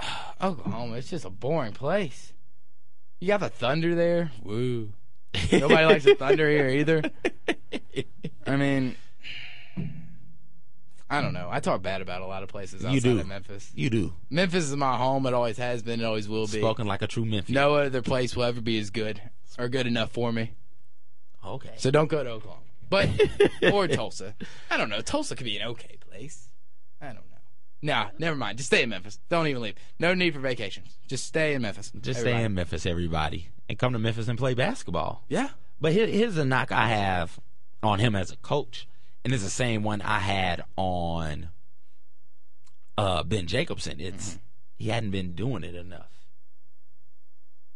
Oklahoma, it's just a boring place. You got the thunder there. Woo. Nobody likes the thunder here either. I mean, I don't know. I talk bad about a lot of places outside do. of Memphis. You do. Memphis is my home. It always has been. It always will be. Spoken like a true Memphis. No other place will ever be as good or good enough for me. Okay. So don't go to Oklahoma. But or Tulsa. I don't know. Tulsa could be an okay place. I don't know. Nah, never mind. Just stay in Memphis. Don't even leave. No need for vacations. Just stay in Memphis. Just Everybody. stay in Memphis, everybody, and come to Memphis and play basketball. Yeah. But here, here's a knock I have on him as a coach, and it's the same one I had on uh, Ben Jacobson. It's he hadn't been doing it enough.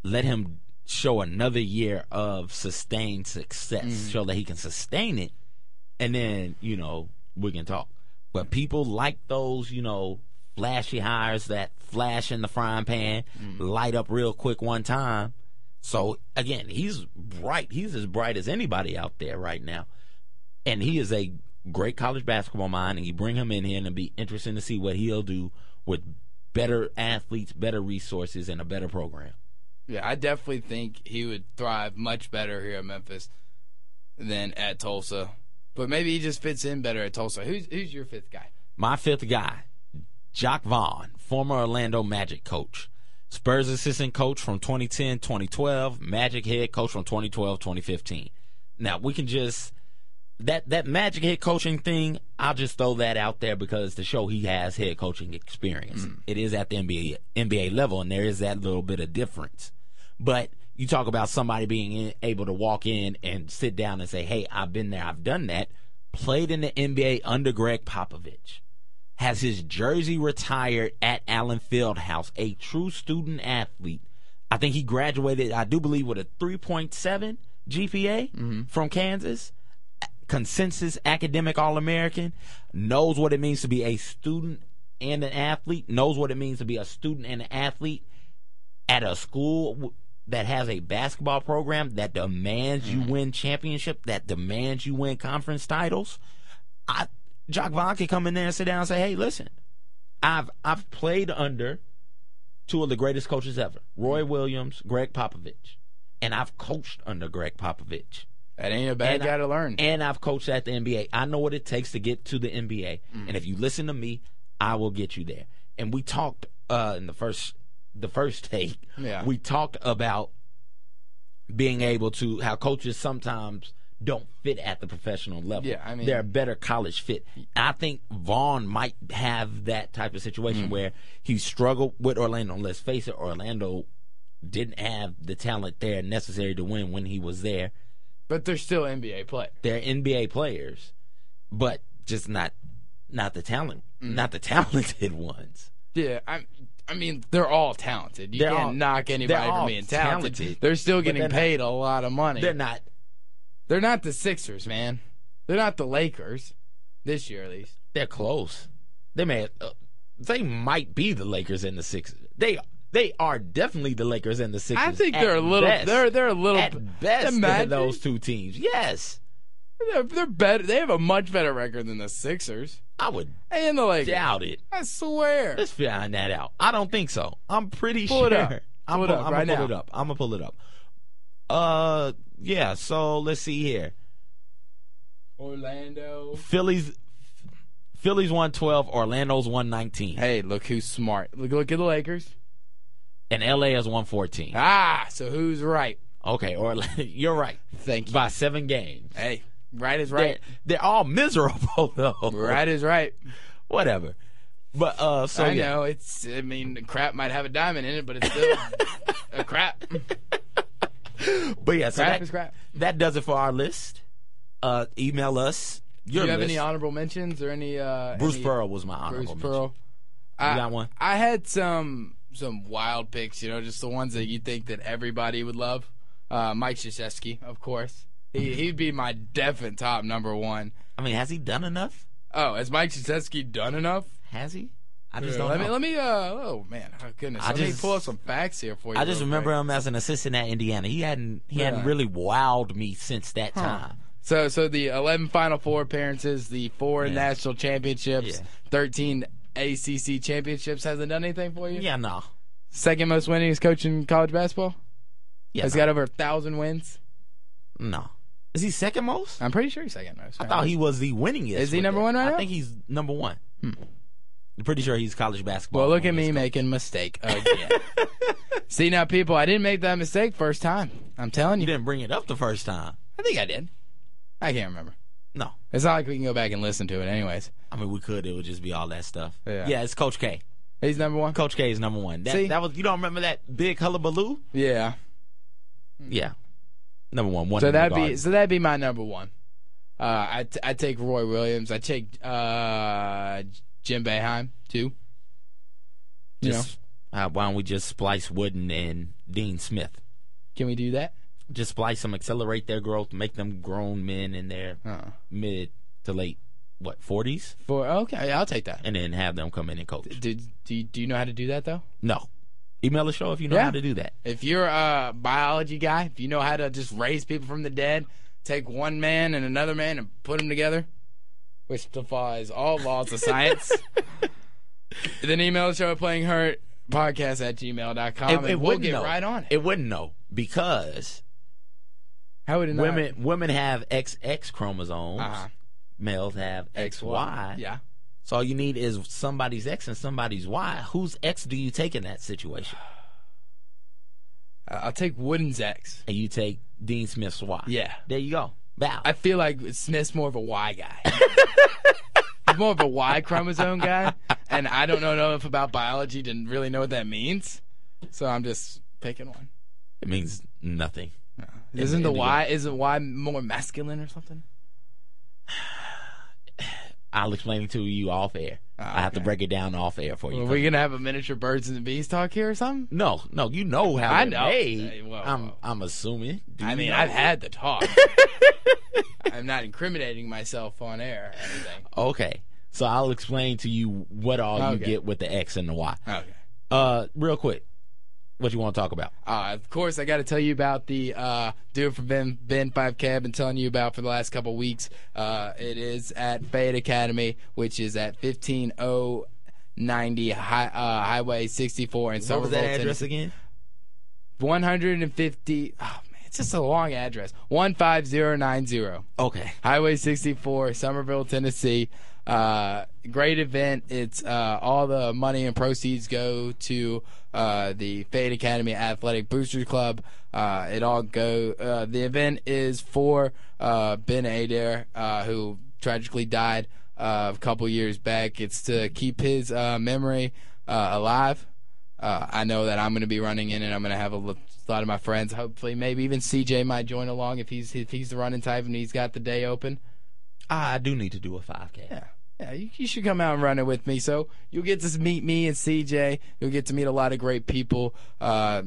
Let him show another year of sustained success, mm. show that he can sustain it, and then you know we can talk. But people like those, you know, flashy hires that flash in the frying pan, mm. light up real quick one time. So again, he's bright. He's as bright as anybody out there right now, and he is a great college basketball mind. And you bring him in here, and it'll be interesting to see what he'll do with better athletes, better resources, and a better program. Yeah, I definitely think he would thrive much better here at Memphis than at Tulsa. But maybe he just fits in better at Tulsa. Who's who's your fifth guy? My fifth guy, Jacque Vaughn, former Orlando Magic coach. Spurs assistant coach from 2010 2012, Magic head coach from 2012 2015. Now, we can just. That, that magic head coaching thing, I'll just throw that out there because to show he has head coaching experience. Mm. It is at the NBA NBA level, and there is that little bit of difference. But you talk about somebody being in, able to walk in and sit down and say, "Hey, I've been there, I've done that." Played in the NBA under Gregg Popovich has his jersey retired at Allen Fieldhouse, a true student athlete. I think he graduated, I do believe, with a 3.7 GPA mm-hmm. from Kansas. Consensus academic All American, knows what it means to be a student and an athlete, knows what it means to be a student and an athlete at a school that has a basketball program that demands you mm. win championship, that demands you win conference titles. I Jacque Vaughn can come in there and sit down and say, "Hey, listen, I've I've played under two of the greatest coaches ever, Roy mm. Williams, Gregg Popovich, and I've coached under Gregg Popovich, That ain't a bad And I- guy to learn. and I've coached at the NBA. I know what it takes to get to the NBA, mm. and if you listen to me, I will get you there." And we talked uh, in the first the first take. Yeah. we talked about being able to how coaches sometimes don't fit at the professional level. Yeah, I mean- they're a better college fit. I think Vaughn might have that type of situation Mm. where he struggled with Orlando. Let's face it, Orlando didn't have the talent there necessary to win when he was there. but they're still NBA players. They're NBA players, but just not not the talent, Mm. not the talented ones. Yeah, I I mean they're all talented. You They're can't all- knock anybody for being talented. talented, They're still getting they're not- paid a lot of money. They're not. They're not the Sixers, man. They're not the Lakers this year, at least. They're close. They may. Uh, they might be the Lakers and the Sixers. They they are definitely the Lakers and the Sixers. I think they're a little. best. They're they're a little. at best than Imagine. those two teams. Yes, They're, they're better. They have a much better record than the Sixers I would and the Lakers. doubt it. I swear. Let's find that out. I don't think so. I'm pretty Pull it sure. up. I'm, Pull it pull- up I'm right gonna pull now. it up. I'm gonna pull it up. Uh, yeah. So let's see here. Orlando. Phillies, Phillies one twelve. Orlando's one nineteen, Hey, look who's smart. Look, look at the Lakers. and LA is one fourteen. Ah, so who's right? Okay, Orlando. You're right. Thank you. By seven games. Hey, Right is They're, right. they're all miserable though. Right is right. Whatever. But uh, so I yeah. know it's. I mean, the crap might have a diamond in it, but it's still a crap. But yeah, so Crap that, is crap. that does it for our list. Uh, email us. Do Your you have list. any honorable mentions or any? Uh, Bruce any, Pearl was my honorable Bruce Pearl. I, got one? I had some some wild picks. You know, just the ones that you think that everybody would love. Uh, Mike Krzyzewski, of course. He he'd be my definite top number one. I mean, has he done enough? Oh, has Mike Krzyzewski done enough? Has he? I just Yeah, don't let know. me let me uh oh man oh goodness I let me just- pull up some facts here for you. I just remember quick. him as an assistant at Indiana. He hadn't he hadn't really wowed me since that time. So so the eleven Final Four appearances, the four Yeah. national championships, Yeah. thirteen ACC championships hasn't done anything for you. Yeah, no. Second most winningest coach in college basketball. Yeah, Has no. got over a thousand wins. no. Is he second most? I'm pretty sure he's second most. I thought he was the winningest. Is he number that. one right I now? Hmm. think he's number one. I'm pretty sure he's college basketball. Well, look at me coach. making mistake again. See now, people, I didn't make that mistake first time. I'm telling You you. didn't bring it up the first time. I think I did. I can't remember. No. It's not like we can go back and listen to it, anyways. I mean, we could. It would just be all that stuff. Yeah. it's Coach K. He's number one. Coach K is number one. That, See? that was you don't remember that big hullabaloo? Yeah. Yeah, number one. one So that'd be so that'd be my number one. Uh, I t- I take Roy Williams. I take uh, Jim Boeheim too. You know, Just, uh, why don't we just splice Wooden and Dean Smith? can we do that? Just splice them, accelerate their growth, make them grown men in their Uh, mid to late what forties, for okay, I'll take that. and then have them come in and coach. Do, do do you know how to do that though? No, email the show if you know Yeah. how to do that. If you're a biology guy, if you know how to just raise people from the dead, take one man and another man and put them together, which defies all laws of science, then email the show at playing hurt podcast at gmail.com It- and it we'll wouldn't get know. right on it. It wouldn't know because How would it not? women women have XX chromosomes. Uh-huh. Males have XY. Yeah. So all you need is somebody's X and somebody's Y. Whose X do you take in that situation? Uh, I'll take Wooden's X. And you take Dean Smith's Y. Yeah. There you go. Bow. I feel like Smith's more of a Y guy. He's more of a Y chromosome guy, and I don't know enough about biology to really know what that means. So I'm just picking one. it means nothing. Isn't the in the Y isn't Y more masculine or something? I'll explain it to you off air. I have to break it down off air for you. Are we gonna have a miniature birds and bees talk here or something? no, no, you know how I know. made. Hey, whoa, I'm whoa. I'm assuming. Do I mean, know? I've had the talk. I'm not incriminating myself on air or anything. Okay. So I'll explain to you what all you get with the X and the Y. Okay. Uh real quick. What you want to talk about? Uh, of course, I got to tell you about the uh, Do It For Ben, ben 5K I've been telling you about for the last couple weeks. Uh, it is at Fayette Academy, which is at 15090 high, uh, Highway 64 in Somerville, What was that address again? 150. Oh, man, it's just a long address. 15090. Okay. Highway 64, Somerville, Tennessee. Uh, great event. It's uh, all the money and proceeds go to uh, the Fayette Academy Athletic Boosters Club. Uh, it all go. Uh, the event is for uh, Ben Adair, uh, who tragically died uh, a couple years back. It's to keep his uh, memory uh, alive. Uh, I know that I'm going to be running in, and I'm going to have a lot of my friends. Hopefully, maybe even CJ might join along if he's if he's the running type and he's got the day open. I do need to do a 5K. Yeah. Yeah, you, you should come out and run it with me. So you'll get to meet me and CJ. You'll get to meet a lot of great people uh,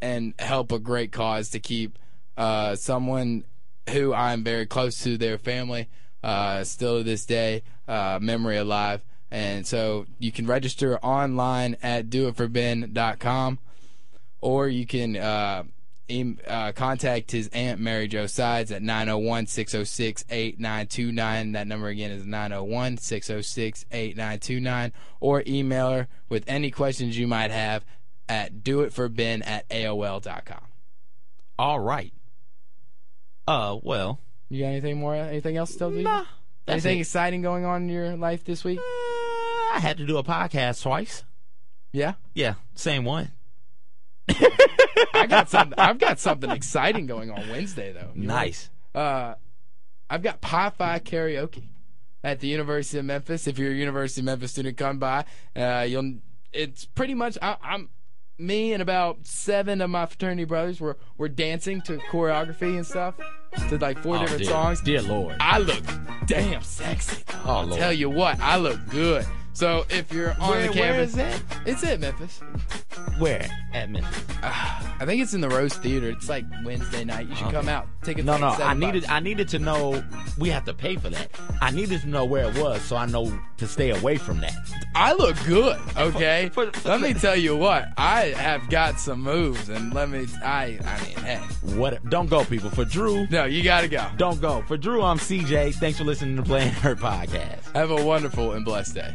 and help a great cause to keep uh, someone who I'm very close to, their family, uh, still to this day, uh, memory alive. And so you can register online at doitforben.com or you can uh, uh, contact his aunt Mary Jo Sides at 901-606-8929. That number again is 901-606-8929 or email her with any questions you might have at doitforben at AOL.com. All right. Uh, well, You got anything more? Anything else to tell me? nah. Anything it. exciting going on in your life this week? Uh, I had to do a podcast twice. Yeah, Yeah, same one. I got something. I've got something exciting going on Wednesday though. You Nice. Uh, I've got Pi Phi karaoke at the University of Memphis. If you're a University of Memphis student, come by. Uh, you'll. It's pretty much. I, I'm me and about seven of my fraternity brothers were were dancing to choreography and stuff to like four Oh, different dear, songs. Dear Lord. I look damn sexy. Oh, I'll Lord. tell you what, I look good. So if you're on Where- the where campus, is that? it's at Memphis. Where? At Memphis. Ah, I think it's in the Rose Theater. It's like Wednesday night. You should Okay. come out. Tickets No, like no. I needed. bucks. I needed to know. We have to pay for that. I needed to know where it was, so I know to stay away from that. I look good, okay? For- for- let me tell you what, I have got some moves, and let me, I, I mean, hey, What? Don't go, people. For Drew, no, you gotta go. don't go. For Drew, I'm CJ. Thanks for listening to Playing Hurt podcast. Have a wonderful and blessed day.